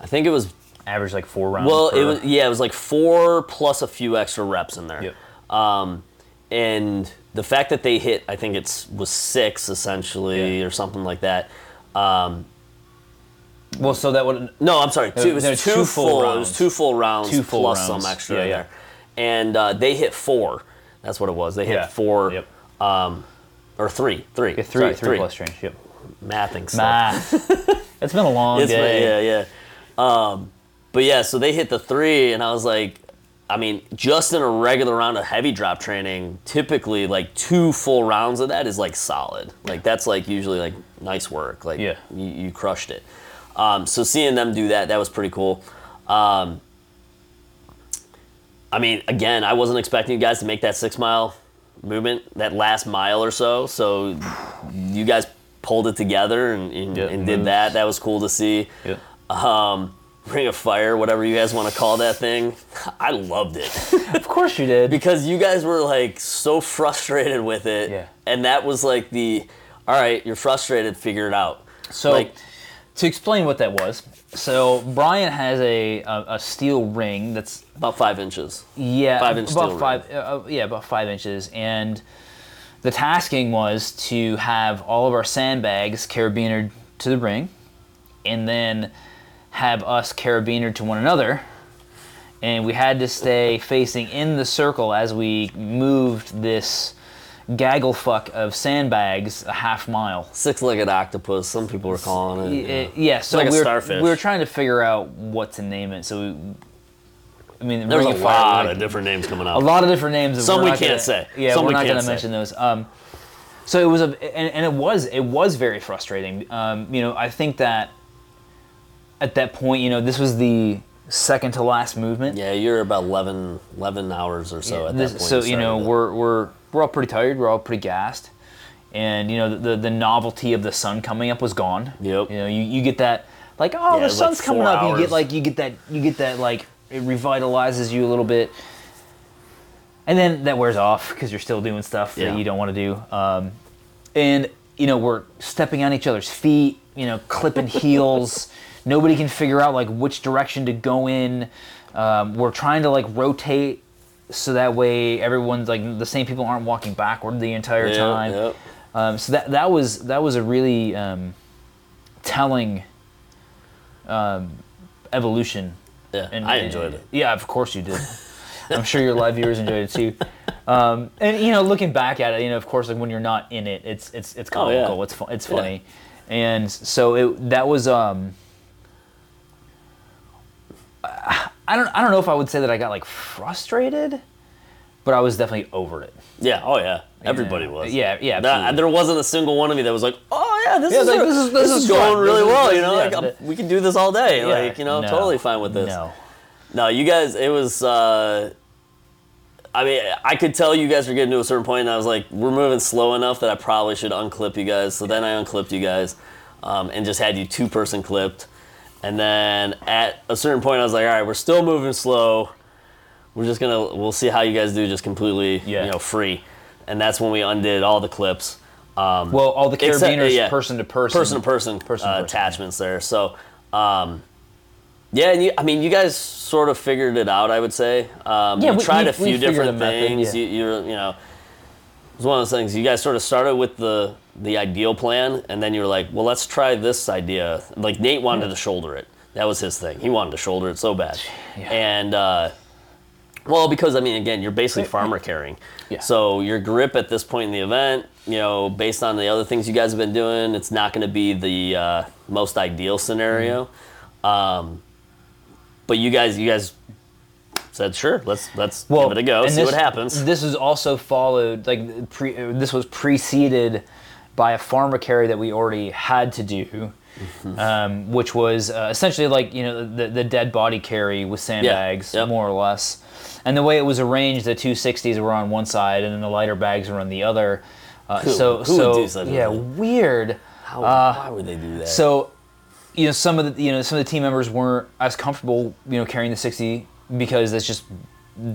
S2: I think it was
S1: average like four rounds.
S2: well, it was yeah, it was like four plus a few extra reps in there.
S1: Yep.
S2: Um, and the fact that they hit, I think it's was six essentially
S1: Yeah.
S2: or something like that. Um,
S1: Well, so that would
S2: no, I'm sorry, two, it was
S1: no,
S2: two,
S1: two
S2: full.
S1: full
S2: It was
S1: rounds.
S2: two full rounds
S1: Two full
S2: plus
S1: rounds.
S2: some extra
S1: Yeah,
S2: in
S1: yeah.
S2: there, and uh, they hit four. That's what it was. They hit
S1: Yeah.
S2: four,
S1: Yep.
S2: um, or three, three,
S1: yeah, three
S2: Sorry,
S1: three plus change. Yep.
S2: mathing stuff.
S1: Math. it's been a long
S2: It's
S1: day.
S2: yeah, yeah. Um, but yeah, so they hit the three, and I was like, I mean, just in a regular round of heavy drop training, typically like two full rounds of that is like solid. Like that's like usually like nice work. Like
S1: Yeah.
S2: you, you crushed it. Um, so seeing them do that, that was pretty cool. Um, I mean, again, I wasn't expecting you guys to make that six mile movement, that last mile or so. So you guys pulled it together and, and, and did that. That was cool to see. Um, Ring of Fire, whatever you guys want to call that thing. I loved it
S1: Of course you did.
S2: because you guys were like so frustrated with it.
S1: Yeah.
S2: And that was like the, all right, you're frustrated, figure it out.
S1: So,
S2: Like-
S1: to explain what that was, so Bryan has a a, a steel ring that's
S2: About five inches.
S1: yeah
S2: Five inch
S1: about five uh, uh, yeah about five inches, and the tasking was to have all of our sandbags carabinered to the ring, and then have us carabinered to one another. And we had to stay facing in the circle as we moved this gaggle fuck of sandbags a half mile.
S2: Six-legged octopus, some people were calling it.
S1: Y- uh, yeah, so
S2: like
S1: we were, we were trying to figure out what to name it. So, we, I mean,
S2: There's a lot
S1: like,
S2: of different names coming
S1: up.
S2: a
S1: lot of different names.
S2: Some we can't
S1: gonna-
S2: say.
S1: Yeah,
S2: Some
S1: we're
S2: we
S1: not going to mention those. Um, so it was a, and, and it was it was very frustrating. Um, you know, I think that at that point, you know, this was the second to last movement.
S2: Yeah, you're about 11, 11 hours or so at
S1: This-
S2: that point.
S1: so you know
S2: it.
S1: we're we're we're all pretty tired. We're all pretty gassed, and you know the the novelty of the sun coming up was gone.
S2: Yep.
S1: You know you, you get that like oh
S2: Yeah,
S1: the
S2: was like
S1: sun's coming up. You get like you get that you get that like it revitalizes you a little bit. and then that wears off because you're still doing stuff
S2: Yeah.
S1: that you don't want to do. Um, and you know we're stepping on each other's feet, you know, clipping heels. Nobody can figure out like which direction to go in. Um, we're trying to like rotate so that way everyone's like the same people aren't walking backward the entire
S2: Yeah,
S1: time.
S2: yep.
S1: Um, so that that was that was a really um, telling um, evolution.
S2: Yeah,
S1: And-
S2: I enjoyed it.
S1: Yeah, of course you did. I'm sure your live viewers enjoyed it too. Um, and you know, looking back at it, you know, of course, like when you're not in it, it's it's it's
S2: Oh, yeah.
S1: comical. It's fu- it's
S2: Yeah.
S1: funny, and so it that was um. I don't I don't know if I would say that I got like frustrated, but I was definitely over it.
S2: Yeah. Oh yeah. Everybody
S1: Yeah.
S2: was.
S1: Yeah, yeah,
S2: That- there wasn't a single one of me that was like, "Oh yeah, this
S1: Yeah,
S2: is
S1: like, this is- this is
S2: going
S1: fun.
S2: really
S1: This
S2: well."
S1: this
S2: You know,
S1: yeah,
S2: like,
S1: the-
S2: we can do this all day. Like you know,
S1: no,
S2: totally fine with this.
S1: No.
S2: No, you guys, it was. Uh, I mean, I could tell you guys were getting to a certain point, and I was like, we're moving slow enough that I probably should unclip you guys. So then I unclipped you guys, um, and just had you two person clipped. And then at a certain point, I was like, all right, we're still moving slow. We're just gonna, we'll see how you guys do, just completely,
S1: Yeah.
S2: you know, free. And that's when we undid all the clips. Um,
S1: Well, all the
S2: Except-
S1: carabiners,
S2: yeah.
S1: person to person,
S2: person to person,
S1: Person
S2: uh,
S1: person,
S2: attachments there. So, um, yeah, and you, I mean, you guys sort of figured it out. I would say. Um,
S1: Yeah,
S2: you
S1: we-
S2: tried
S1: we-
S2: a few different
S1: method,
S2: things.
S1: yeah.
S2: You, you're, you know, it was one of those things. You guys sort of started with the the ideal plan, and then you're like, well, let's try this idea. Like Nate wanted to shoulder it. That was his thing. He wanted to shoulder it so bad,
S1: Yeah.
S2: and. Uh, well, because I mean, again, you're basically farmer carrying.
S1: Yeah.
S2: So your grip at this point in the event, you know, based on the other things you guys have been doing, it's not going to be the uh, most ideal scenario.
S1: Mm-hmm.
S2: Um, but you guys, you guys said sure, let's let's
S1: well,
S2: give it a go, see what happens.
S1: This is also followed, like, pre, this was preceded by a farmer carry that we already had to do,
S2: Mm-hmm.
S1: um, which was uh, essentially like, you know, the, the dead body carry with sandbags,
S2: yep.
S1: more or less. And the way it was arranged, the 260s were on one side and then the lighter bags were on the other. Uh,
S2: Who-
S1: so,
S2: who
S1: so yeah, weird.
S2: How, why would they do that?
S1: uh, So, you know, some of the you know some of the team members weren't as comfortable, you know, carrying the 60 because it's just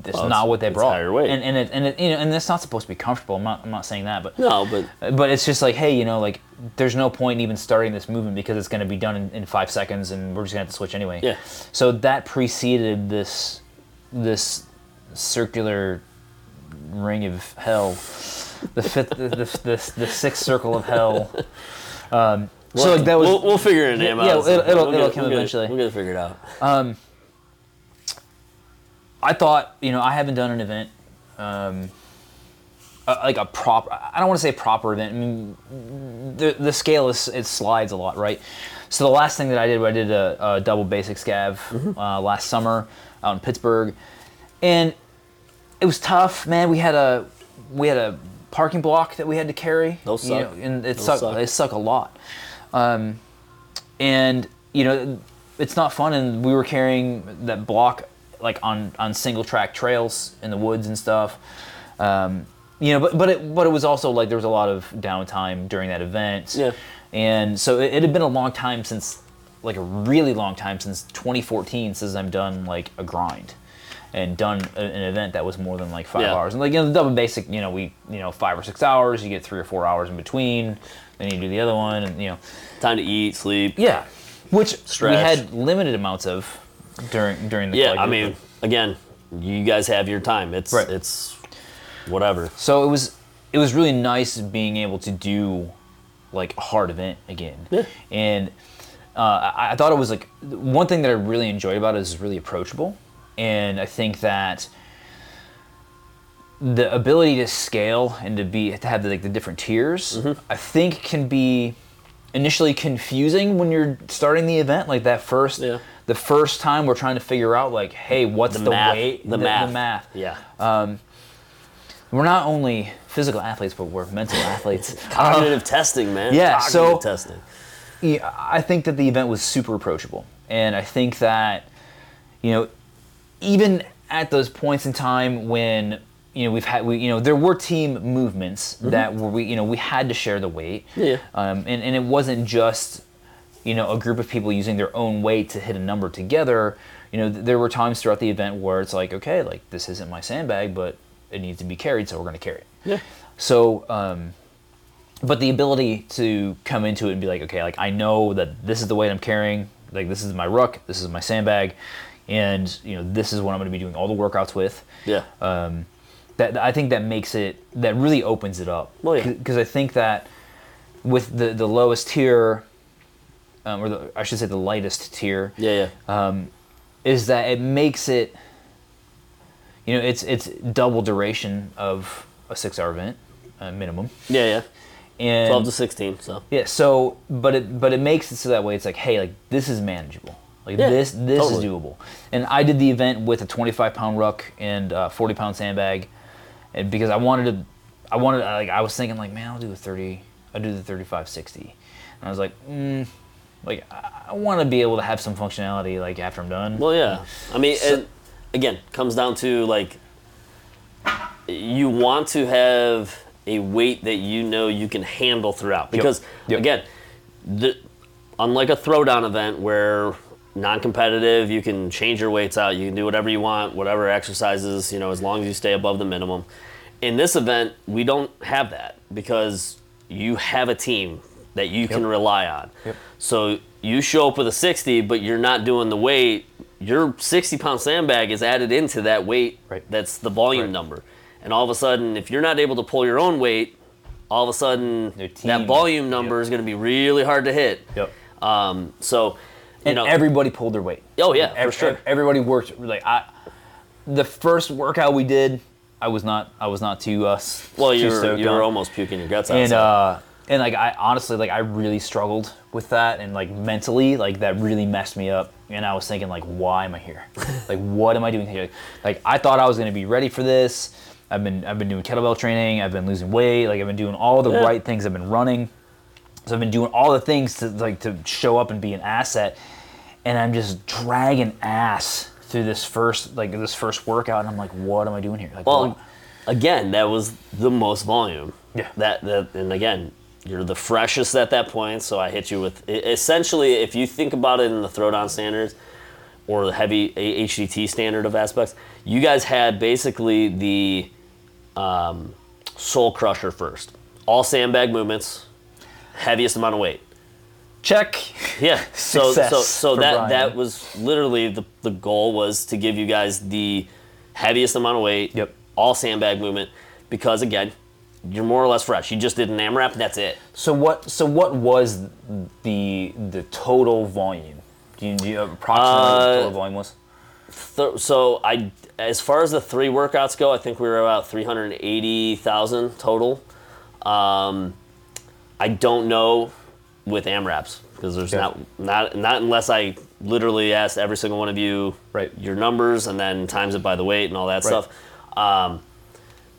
S1: it's
S2: Well,
S1: not what they brought.
S2: higher weight.
S1: And and it, and it, you know, and it's not supposed to be comfortable. I'm not I'm not saying that, but
S2: no, but
S1: but it's just like, hey, you know, like there's no point in even starting this movement because it's going to be done in, in five seconds, and we're just going to have to switch anyway.
S2: Yeah.
S1: So that preceded this this circular ring of hell, the fifth, the, the, the, the sixth circle of hell. Um, so like that was
S2: we'll, we'll figure a name
S1: Yeah,
S2: out.
S1: it'll- it'll-
S2: We'll
S1: it'll
S2: get-
S1: come
S2: we'll get it-
S1: eventually.
S2: We'll get it figured out.
S1: I thought, you know, I haven't done an event, um, uh, like a proper. I don't want to say proper event. I mean, the the scale is it slides a lot, right? So the last thing that I did, I did a, a double basic scav uh, last summer out in Pittsburgh, and it was tough, man. We had a we had a parking block that we had to carry.
S2: Those
S1: you
S2: suck.
S1: know, and it
S2: Those
S1: suck.
S2: suck.
S1: They suck a lot. Um, and you know it's not fun and we were carrying that block like on on single track trails in the woods and stuff um, you know but but it but it was also like there was a lot of downtime during that event
S2: Yeah.
S1: and so it, it had been a long time since like a really long time since 2014 since i'm done like a grind and done a- an event that was more than like five
S2: Yeah.
S1: hours and like you know the double basic you know we you know five or six hours you get three or four hours in between then you do the other one and you know
S2: Time to eat, sleep.
S1: yeah, which we had limited amounts of during during the
S2: Yeah, I
S1: group.
S2: mean, again, you guys have your time. It's
S1: Right.
S2: it's whatever.
S1: so it was it was really nice being able to do like a hard event again,
S2: Yeah.
S1: and uh, I, I thought it was like one thing that I really enjoyed about it is really approachable, and I think that the ability to scale and to be to have the, like the different tiers,
S2: Mm-hmm.
S1: I think can be initially confusing when you're starting the event. Like that first,
S2: Yeah.
S1: The first time we're trying to figure out like, hey, what's the,
S2: math,
S1: weight,
S2: the, math,
S1: the math.
S2: Yeah.
S1: We're not only physical athletes, but we're mental athletes.
S2: Cognitive testing, man.
S1: yeah,
S2: Cognitive
S1: so-
S2: testing.
S1: Yeah, I think that the event was super approachable, and I think that you know, even at those points in time when you know we've had we you know there were team movements that were we you know we had to share the weight,
S2: Mm-hmm. Yeah.
S1: um, and and it wasn't just you know a group of people using their own weight to hit a number together. You know, there were times throughout the event where it's like, okay, like this isn't my sandbag, but it needs to be carried, so we're going to carry it.
S2: Yeah.
S1: So, um, but the ability to come into it and be like, okay, like I know that this is the weight I'm carrying, like this is my ruck, this is my sandbag, and you know this is what I'm going to be doing all the workouts with.
S2: Yeah.
S1: Um, that I think that makes it that really opens it up.
S2: Well, yeah.
S1: Because I think that with the the lowest tier, um, or the, I should say the lightest tier,
S2: yeah, yeah.
S1: is that it makes it you know it's it's double duration of a six hour event uh, minimum
S2: yeah, yeah.
S1: and
S2: 12 to 16, so.
S1: yeah so but it but it makes it so that way it's like hey like this is manageable like
S2: Yeah,
S1: this this
S2: totally.
S1: is doable and i did the event with a 25 pound ruck and uh, 40 pound sandbag and because i wanted to i wanted like i was thinking like man i'll do the 30 i'll do the 35 60 and i was like mm, like i, want to be able to have some functionality like after i'm done
S2: Well, yeah. I mean,
S1: So-
S2: and again, comes down to like you want to have a weight that you know you can handle throughout because
S1: Yep.
S2: again, the, unlike a throwdown event where non-competitive, you can change your weights out, you can do whatever you want, whatever exercises, you know, as long as you stay above the minimum. In this event, we don't have that because you have a team that you can rely on.
S1: Yep.
S2: So you show up with a 60, but you're not doing the weight. Your 60 pound sandbag is added into that weight.
S1: Right.
S2: That's the volume
S1: Right.
S2: number. And all of a sudden, if you're not able to pull your own weight, all of a sudden that volume number
S1: Yep.
S2: is going to be really hard to hit.
S1: Yep.
S2: Um, so, you
S1: and
S2: know,
S1: everybody pulled their weight.
S2: Oh, yeah, for sure.
S1: Everybody worked like I. The first workout we did, I was not. I was not too. Uh,
S2: well, you were, you were almost puking your guts out.
S1: And uh, and like I honestly like I really struggled with that and like mentally like that really messed me up. And I was thinking like, why am I here? like, what am I doing here? Like I thought I was gonna be ready for this. I've been I've been doing kettlebell training. I've been losing weight. Like I've been doing all the
S2: Yeah.
S1: right things. I've been running. So I've been doing all the things to like to show up and be an asset, and I'm just dragging ass through this first like this first workout, and I'm like, what am I doing here? Like,
S2: Well,
S1: what?
S2: again, that was the most volume.
S1: Yeah.
S2: That that and again, you're the freshest at that point, so I hit you with essentially if you think about it in the throwdown standards or the heavy HDT standard of aspects, you guys had basically the um, soul crusher first. All sandbag movements, heaviest amount of weight.
S1: check.
S2: Yeah. So so
S1: Success
S2: so that
S1: Bryan.
S2: that was literally the the goal was to give you guys the heaviest amount of weight.
S1: Yep.
S2: All sandbag movement because again, you're more or less fresh. You just did an AMRAP, that's it.
S1: So what? So what was the the total volume? Do you, do you approximately what the
S2: Uh,
S1: total volume was?
S2: Th- so I as far as the three workouts go, I think we were about 380,000 total. Um, I don't know with AMRAPs because there's
S1: Okay.
S2: not not not unless I literally asked every single one of you
S1: Right.
S2: your numbers and then times it by the weight and all that
S1: Right.
S2: stuff. Um,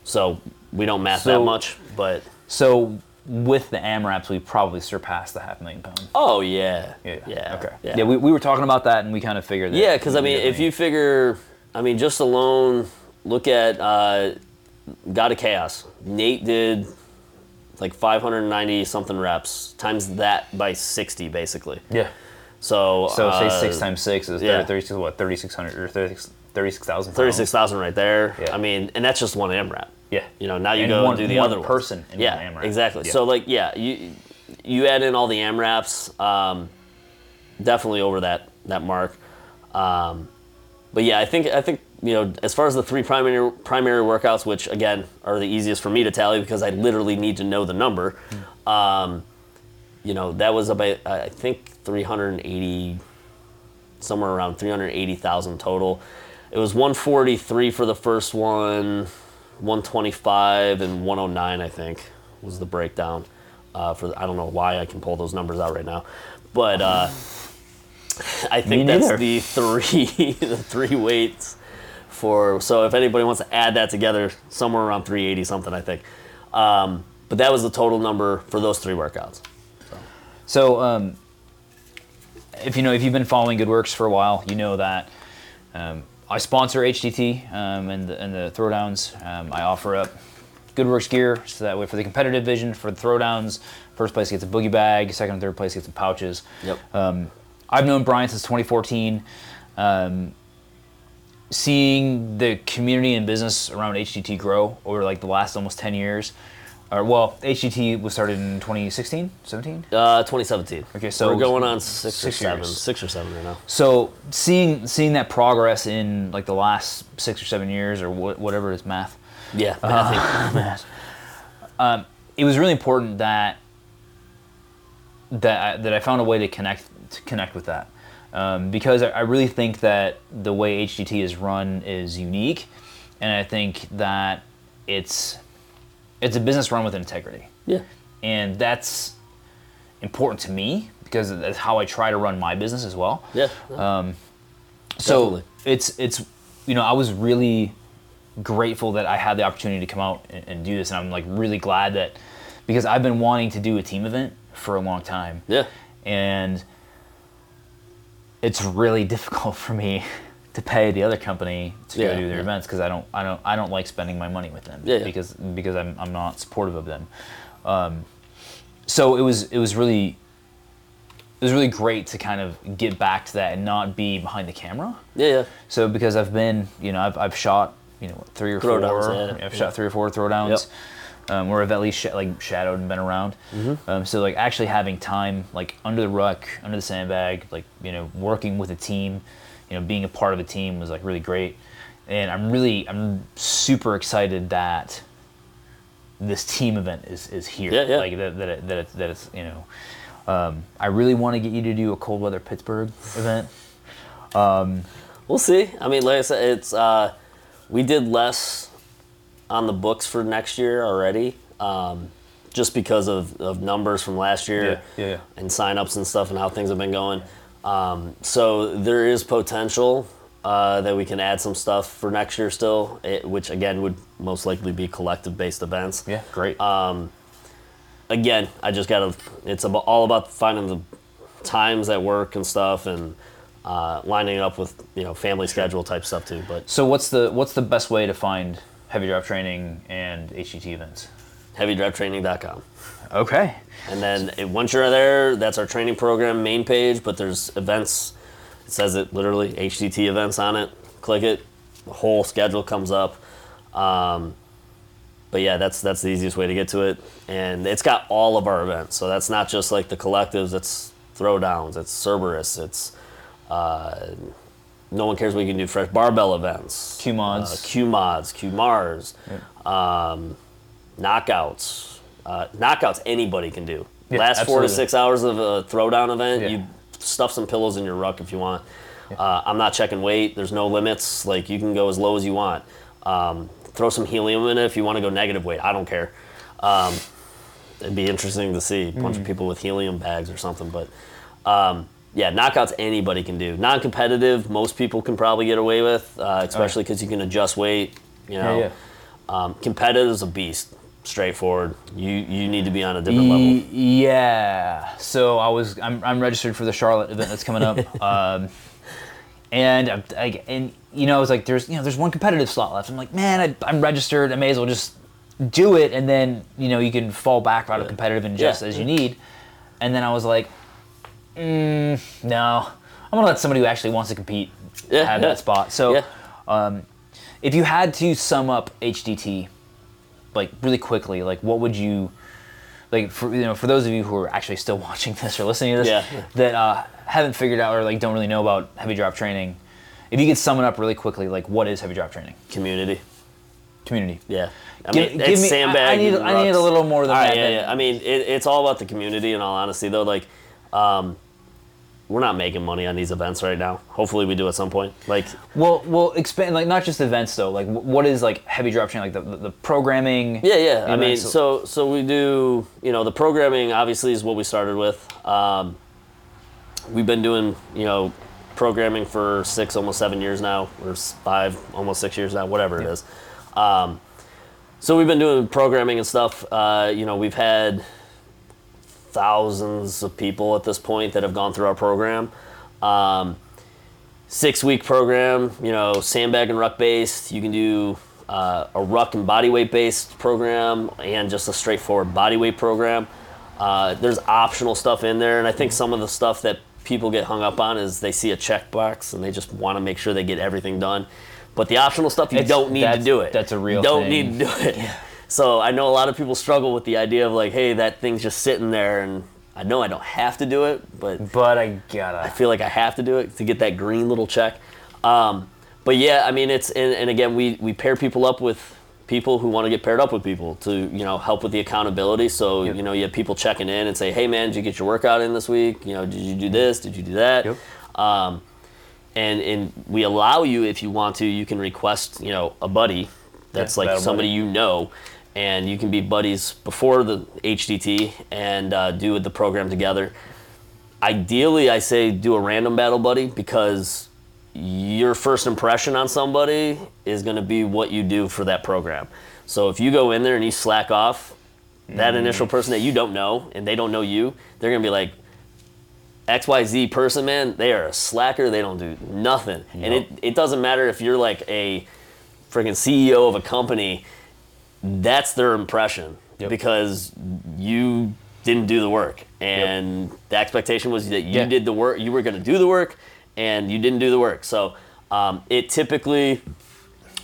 S2: so we don't math
S1: So-
S2: that much, but
S1: So with the AMRAPs, we probably surpassed the half million pound.
S2: oh yeah,
S1: Yeah.
S2: yeah,
S1: Okay.
S2: yeah.
S1: Yeah. we, we were talking about that, and we kind of figured. That
S2: Yeah, because I mean, if you figure, I mean, just alone, look at uh, God of Chaos. Nate did like 590 something reps times that by 60, basically.
S1: Yeah.
S2: So,
S1: So
S2: uh,
S1: say six times six is
S2: yeah.
S1: 36. What? Thirty six hundred or 36 36,000. pounds.
S2: 36,000 right there.
S1: Yeah.
S2: I mean, and that's just one AMRAP.
S1: Yeah.
S2: You know, now you
S1: And
S2: go
S1: one-
S2: and do the
S1: one
S2: other
S1: person in
S2: yeah,
S1: AMRAP.
S2: exactly.
S1: Yeah.
S2: So like, yeah, you you add in all the AMRAPs, um, definitely over that that mark. Um, but yeah, I think I think you know as far as the three primary primary workouts, which again are the easiest for me to tally because I literally need to know the number.
S1: Hmm.
S2: Um, you know, that was about I think 380 somewhere around 380,000 total. It was 143 for the first one, 125 and 109 I think was the breakdown. Uh, for I don't know why I can pull those numbers out right now, but uh, I think that's the three the three weights for. So if anybody wants to add that together, somewhere around 380 something I think. Um, but that was the total number for those three workouts.
S1: So, um, if you know, if you've been following goodwerks for a while, you know that um, I sponsor HDT um, and, the, and the throwdowns. Um, I offer up goodwerks gear so that way for the competitive division for the throwdowns, first place gets a boogie bag, second and third place gets some pouches.
S2: Yep.
S1: Um, I've known Bryan since 2014. Um, seeing the community and business around HDT grow over like the last almost 10 years. Or well, HDT was started in 2016, 17.
S2: Uh, 2017.
S1: Okay, so
S2: we're going on six,
S1: six
S2: or seven,
S1: years.
S2: six or seven right now.
S1: So seeing seeing that progress in like the last six or seven years or wha- whatever is math,
S2: Yeah. I think
S1: um, it was really important that that I, that I found a way to connect to connect with that um, because I, I really think that the way HDT is run is unique, and I think that it's it's a business run with integrity,
S2: yeah,
S1: and that's important to me because that's how I try to run my business as well.
S2: yeah.
S1: Um, so
S2: Definitely.
S1: it's it's you know I was really grateful that I had the opportunity to come out and, and do this, and I'm like really glad that because I've been wanting to do a team event for a long time,
S2: yeah,
S1: and it's really difficult for me to pay the other company to
S2: Yeah,
S1: go do their
S2: yeah.
S1: events because I don't I don't I don't like spending my money with them
S2: Yeah,
S1: because because I'm I'm not supportive of them. Um, so it was it was really it was really great to kind of get back to that and not be behind the camera.
S2: yeah, yeah.
S1: So because I've been, you know, I've, I've shot, you know, three or
S2: Throwdowns,
S1: four.
S2: yeah,
S1: I've shot three or four throwdowns. Um, where I've at least sh- like shadowed and been around.
S2: Mm-hmm.
S1: Um, so like actually having time like under the ruck, under the sandbag, like you know, working with a team, you know, being a part of a team was like really great. And I'm really, I'm super excited that this team event is is here.
S2: Yeah, yeah.
S1: Like that that, it, that, it's, that it's you know. Um, I really want to get you to do a cold weather Pittsburgh event.
S2: Um, We'll see. I mean, like I said, it's uh, we did less on the books for next year already, um, just because of, of numbers from last year
S1: Yeah, yeah, yeah.
S2: and signups and stuff and how things have been going. Um, so there is potential uh, that we can add some stuff for next year still, it, which again would most likely be collective based events.
S1: Yeah, great.
S2: Again, I just gotta. It's about, all about finding the times at work and stuff and. Uh, lining it up with you know family schedule type stuff too, but
S1: So what's the what's the best way to find heavy drop training and HDT events?
S2: heavydroptraining.com.
S1: Okay.
S2: And then it, once you're there, that's our training program main page, but there's events. It says it literally, HDT events on it. Click it, the whole schedule comes up. Um, but yeah, that's that's the easiest way to get to it. And it's got all of our events. So that's not just like the collectives, it's throwdowns, it's Cerberus, it's uh, no one cares what you can do fresh barbell events.
S1: Q mods.
S2: Uh, Q mods, Q Mars, um, knockouts. Uh, knockouts anybody can do.
S1: Yeah,
S2: Last four to six hours of a throwdown event,
S1: Yeah.
S2: you stuff some pillows in your ruck if you want. Uh, I'm not checking weight. There's no limits. Like you can go as low as you want. Um, throw some helium in it if you want to go negative weight. I don't care. Um, it'd be interesting to see a bunch
S1: Mm.
S2: of people with helium bags or something. But um, yeah, knockouts anybody can do. Non-competitive, most people can probably get away with, uh, especially because you can adjust weight. You know,
S1: yeah.
S2: Um, competitive is a beast. Straightforward. You you need to be on a different level.
S1: yeah. So I was I'm, I'm registered for the Charlotte event that's coming up. um, and I'm, I, and you know, I was like, there's you know, there's one competitive slot left. I'm like, man, I, I'm registered. I may as well just do it, and then you know, you can fall back out of competitive and just
S2: Yeah.
S1: as you need. And then I was like, mm, no, I'm gonna let somebody who actually wants to compete
S2: Yeah,
S1: have
S2: yeah.
S1: that spot. So, um, if you had to sum up HDT, like really quickly, like what would you? like for you know for those of you who are actually still watching this or listening to this
S2: Yeah.
S1: that uh, haven't figured out or like don't really know about heavy drop training if you could sum it up really quickly like what is heavy drop training
S2: Community.
S1: community
S2: Yeah. I
S1: Give-
S2: mean,
S1: give
S2: it's
S1: me- I-
S2: sandbag.
S1: I need- I need a little more than
S2: All right,
S1: that
S2: Yeah, yeah. I mean, it, it's all about the community. In all honesty, though, like, um, we're not making money on these events right now. Hopefully, we do at some point. Like,
S1: well, we'll expand like not just events though like what is like heavy drop training like the, the, the programming
S2: yeah, yeah. I mean, so so we do. You know, the programming obviously is what we started with. Um, we've been doing you know programming for six, almost seven years now, or five, almost six years now, whatever it is. Um, so we've been doing programming and stuff. Uh, you know, we've had thousands of people at this point that have gone through our program. Um, six week program, you know, sandbag and ruck based. You can do uh, a ruck and body weight based program and just a straightforward body weight program. Uh, there's optional stuff in there, and I think some of the stuff that people get hung up on is they see a checkbox and they just want to make sure they get everything done. But the optional stuff, you
S1: It's-
S2: don't need to do it.
S1: that's a real
S2: You don't
S1: thing.
S2: need to do it. So I know a lot of people struggle with the idea of like, hey, that thing's just sitting there, and I know I don't have to do it, but
S1: But I gotta.
S2: I feel like I have to do it to get that green little check. Um, but yeah, I mean, it's and, and again, we we pair people up with people who want to get paired up with people to you know help with the accountability. So
S1: Yep.
S2: you know you have people checking in and say, hey man, did you get your workout in this week? You know, did you do this? Did you do that?
S1: Yep.
S2: Um, and and we allow you if you want to, you can request you know a buddy that's
S1: Yeah,
S2: like somebody
S1: buddy.
S2: you know. And you can be buddies before the HDT and uh, do the program together. Ideally i say do a random battle buddy because your first impression on somebody is going to be what you do for that program. So if you go in there and you slack off that
S1: Mm.
S2: initial person that you don't know and they don't know you they're going to be like xyz person man they are a slacker they don't do nothing. And it, it doesn't matter if you're like a freaking ceo of a company that's their impression
S1: Yep.
S2: because you didn't do the work and the expectation was that you
S1: Yeah.
S2: did the work you were going to do the work and you didn't do the work so um, it typically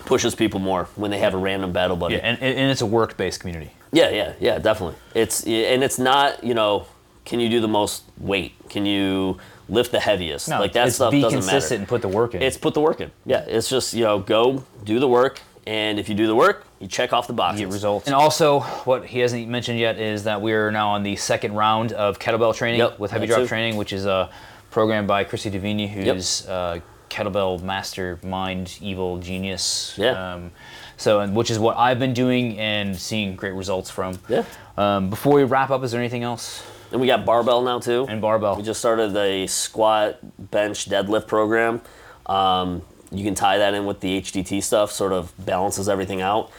S2: pushes people more when they have a random battle buddy
S1: yeah, and, and it's a work-based community.
S2: yeah, yeah, yeah, definitely. It's and it's not you know, can you do the most weight? Can you lift the heaviest?
S1: No,
S2: like that
S1: it's
S2: stuff
S1: be
S2: doesn't
S1: consistent
S2: matter.
S1: and put the work in.
S2: It's put the work in. Yeah, it's just you know, go do the work, and if you do the work, you check off the boxes.
S1: get results. And also, what he hasn't mentioned yet is that we're now on the second round of kettlebell training
S2: Yep,
S1: with heavy drop
S2: too.
S1: training, which is a program by Chrissy Davini, who's uh, kettlebell mastermind, evil genius.
S2: Yeah.
S1: Um, so, and which is what I've been doing and seeing great results from.
S2: Yeah.
S1: Um, before we wrap up, is there anything else?
S2: And we got barbell now too.
S1: And barbell.
S2: We just started a squat, bench, deadlift program. Um, you can tie that in with the HDT stuff, sort of balances everything out.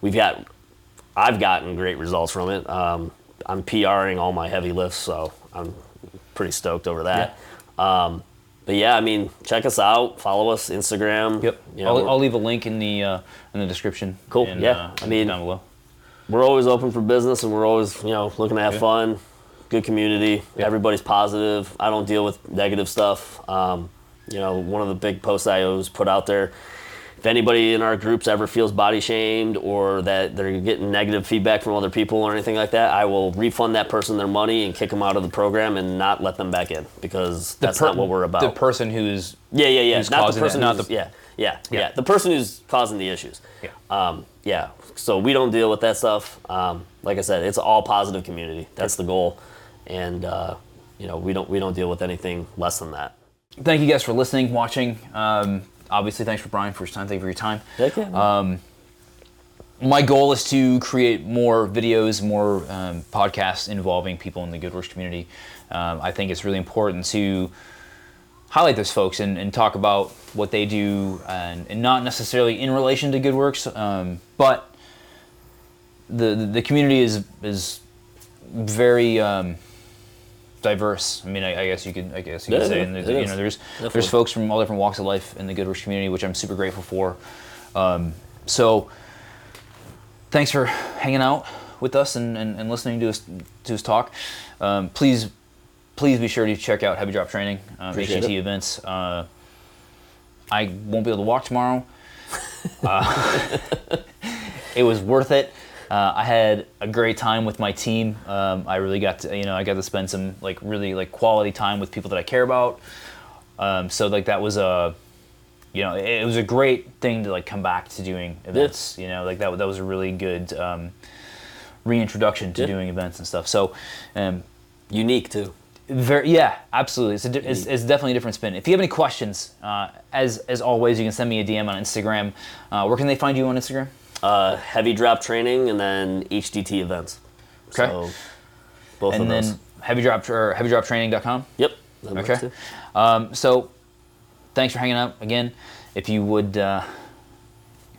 S2: We've got, I've gotten great results from it. Um, I'm PRing all my heavy lifts, so I'm pretty stoked over that. Um, but yeah, I mean, check us out. Follow us Instagram.
S1: Yep.
S2: You know,
S1: I'll, I'll leave a link in the uh, in the description.
S2: Cool,
S1: and,
S2: yeah.
S1: uh,
S2: I mean-
S1: down below.
S2: we're always open for business, and we're always you know looking to have
S1: Yeah.
S2: fun. Good community.
S1: Yeah.
S2: Everybody's positive. I don't deal with negative stuff. Um, you know, one of the big posts I always put out there. If anybody in our groups ever feels body shamed or that they're getting negative feedback from other people or anything like that, I will refund that person their money and kick them out of the program and not let them back in because that's
S1: per-
S2: not what we're about.
S1: The person who's
S2: Yeah, yeah, yeah. Not the
S1: it,
S2: person
S1: not the-
S2: yeah, yeah, yeah,
S1: Yeah.
S2: The person who's causing the issues.
S1: Yeah.
S2: Um, yeah. So we don't deal with that stuff. Um, like I said, it's all positive community. That's the goal, and uh, you know we don't we don't deal with anything less than that.
S1: Thank you guys for listening, watching. Um, obviously, thanks for Bryan for his time. Thank you for your time.
S2: Man.
S1: My goal is to create more videos, more um, podcasts involving people in the goodwerks community. Um, I think it's really important to highlight those folks and, and talk about what they do, and, and not necessarily in relation to goodwerks, um, but the, the the community is is very um, diverse. I mean, I, I guess you could I guess you could
S2: Yeah,
S1: say, and you know, there's
S2: Definitely.
S1: there's folks from all different walks of life in the goodwerks community, which I'm super grateful for. Um, so thanks for hanging out with us and, and, and listening to us to us talk. Um, please please be sure to check out Heavy Drop Training, um, HDT
S2: it.
S1: events. Uh, I won't be able to walk tomorrow. Uh, it was worth it. Uh, I had a great time with my team. Um, I really got to, you know, I got to spend some like really like quality time with people that I care about. Um, so like that was a, you know, it, was a great thing to like come back to doing events. You know, like that that was a really good um, reintroduction to
S2: Yeah.
S1: doing events and stuff. So, um,
S2: Unique too.
S1: very yeah, absolutely. It's, a, di- it's, it's definitely a different spin. If you have any questions, uh, as as always, you can send me a DM on Instagram. Uh, where can they find you on Instagram?
S2: Uh, heavy drop training and then HDT events.
S1: Okay.
S2: So both
S1: and
S2: of those.
S1: And then heavy drop or heavydroptraining.com.
S2: yep. that
S1: Okay. Um, so thanks for hanging out again. If you would, uh,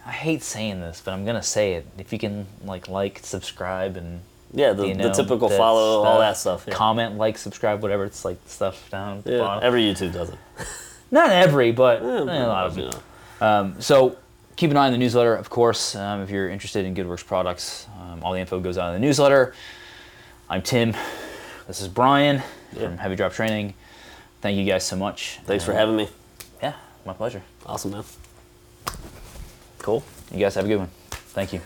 S1: I hate saying this, but I'm gonna say it. If you can like like, subscribe, and
S2: Yeah, the,
S1: you
S2: the typical follow, all that stuff. Yeah.
S1: comment, like, subscribe, whatever. It's like stuff down at the
S2: yeah.
S1: bottom.
S2: Every YouTube does it.
S1: Not every, but eh, a lot of
S2: you
S1: them.
S2: know.
S1: Um, so keep an eye on the newsletter, of course, um, if you're interested in goodwerks products. Um, all the info goes out in the newsletter. I'm Tim. This is Bryan
S2: Yeah.
S1: from Heavy Drop Training. Thank you guys so much.
S2: Thanks for having me.
S1: Yeah, my pleasure.
S2: Awesome, man. Cool.
S1: You guys have a good one. Thank you.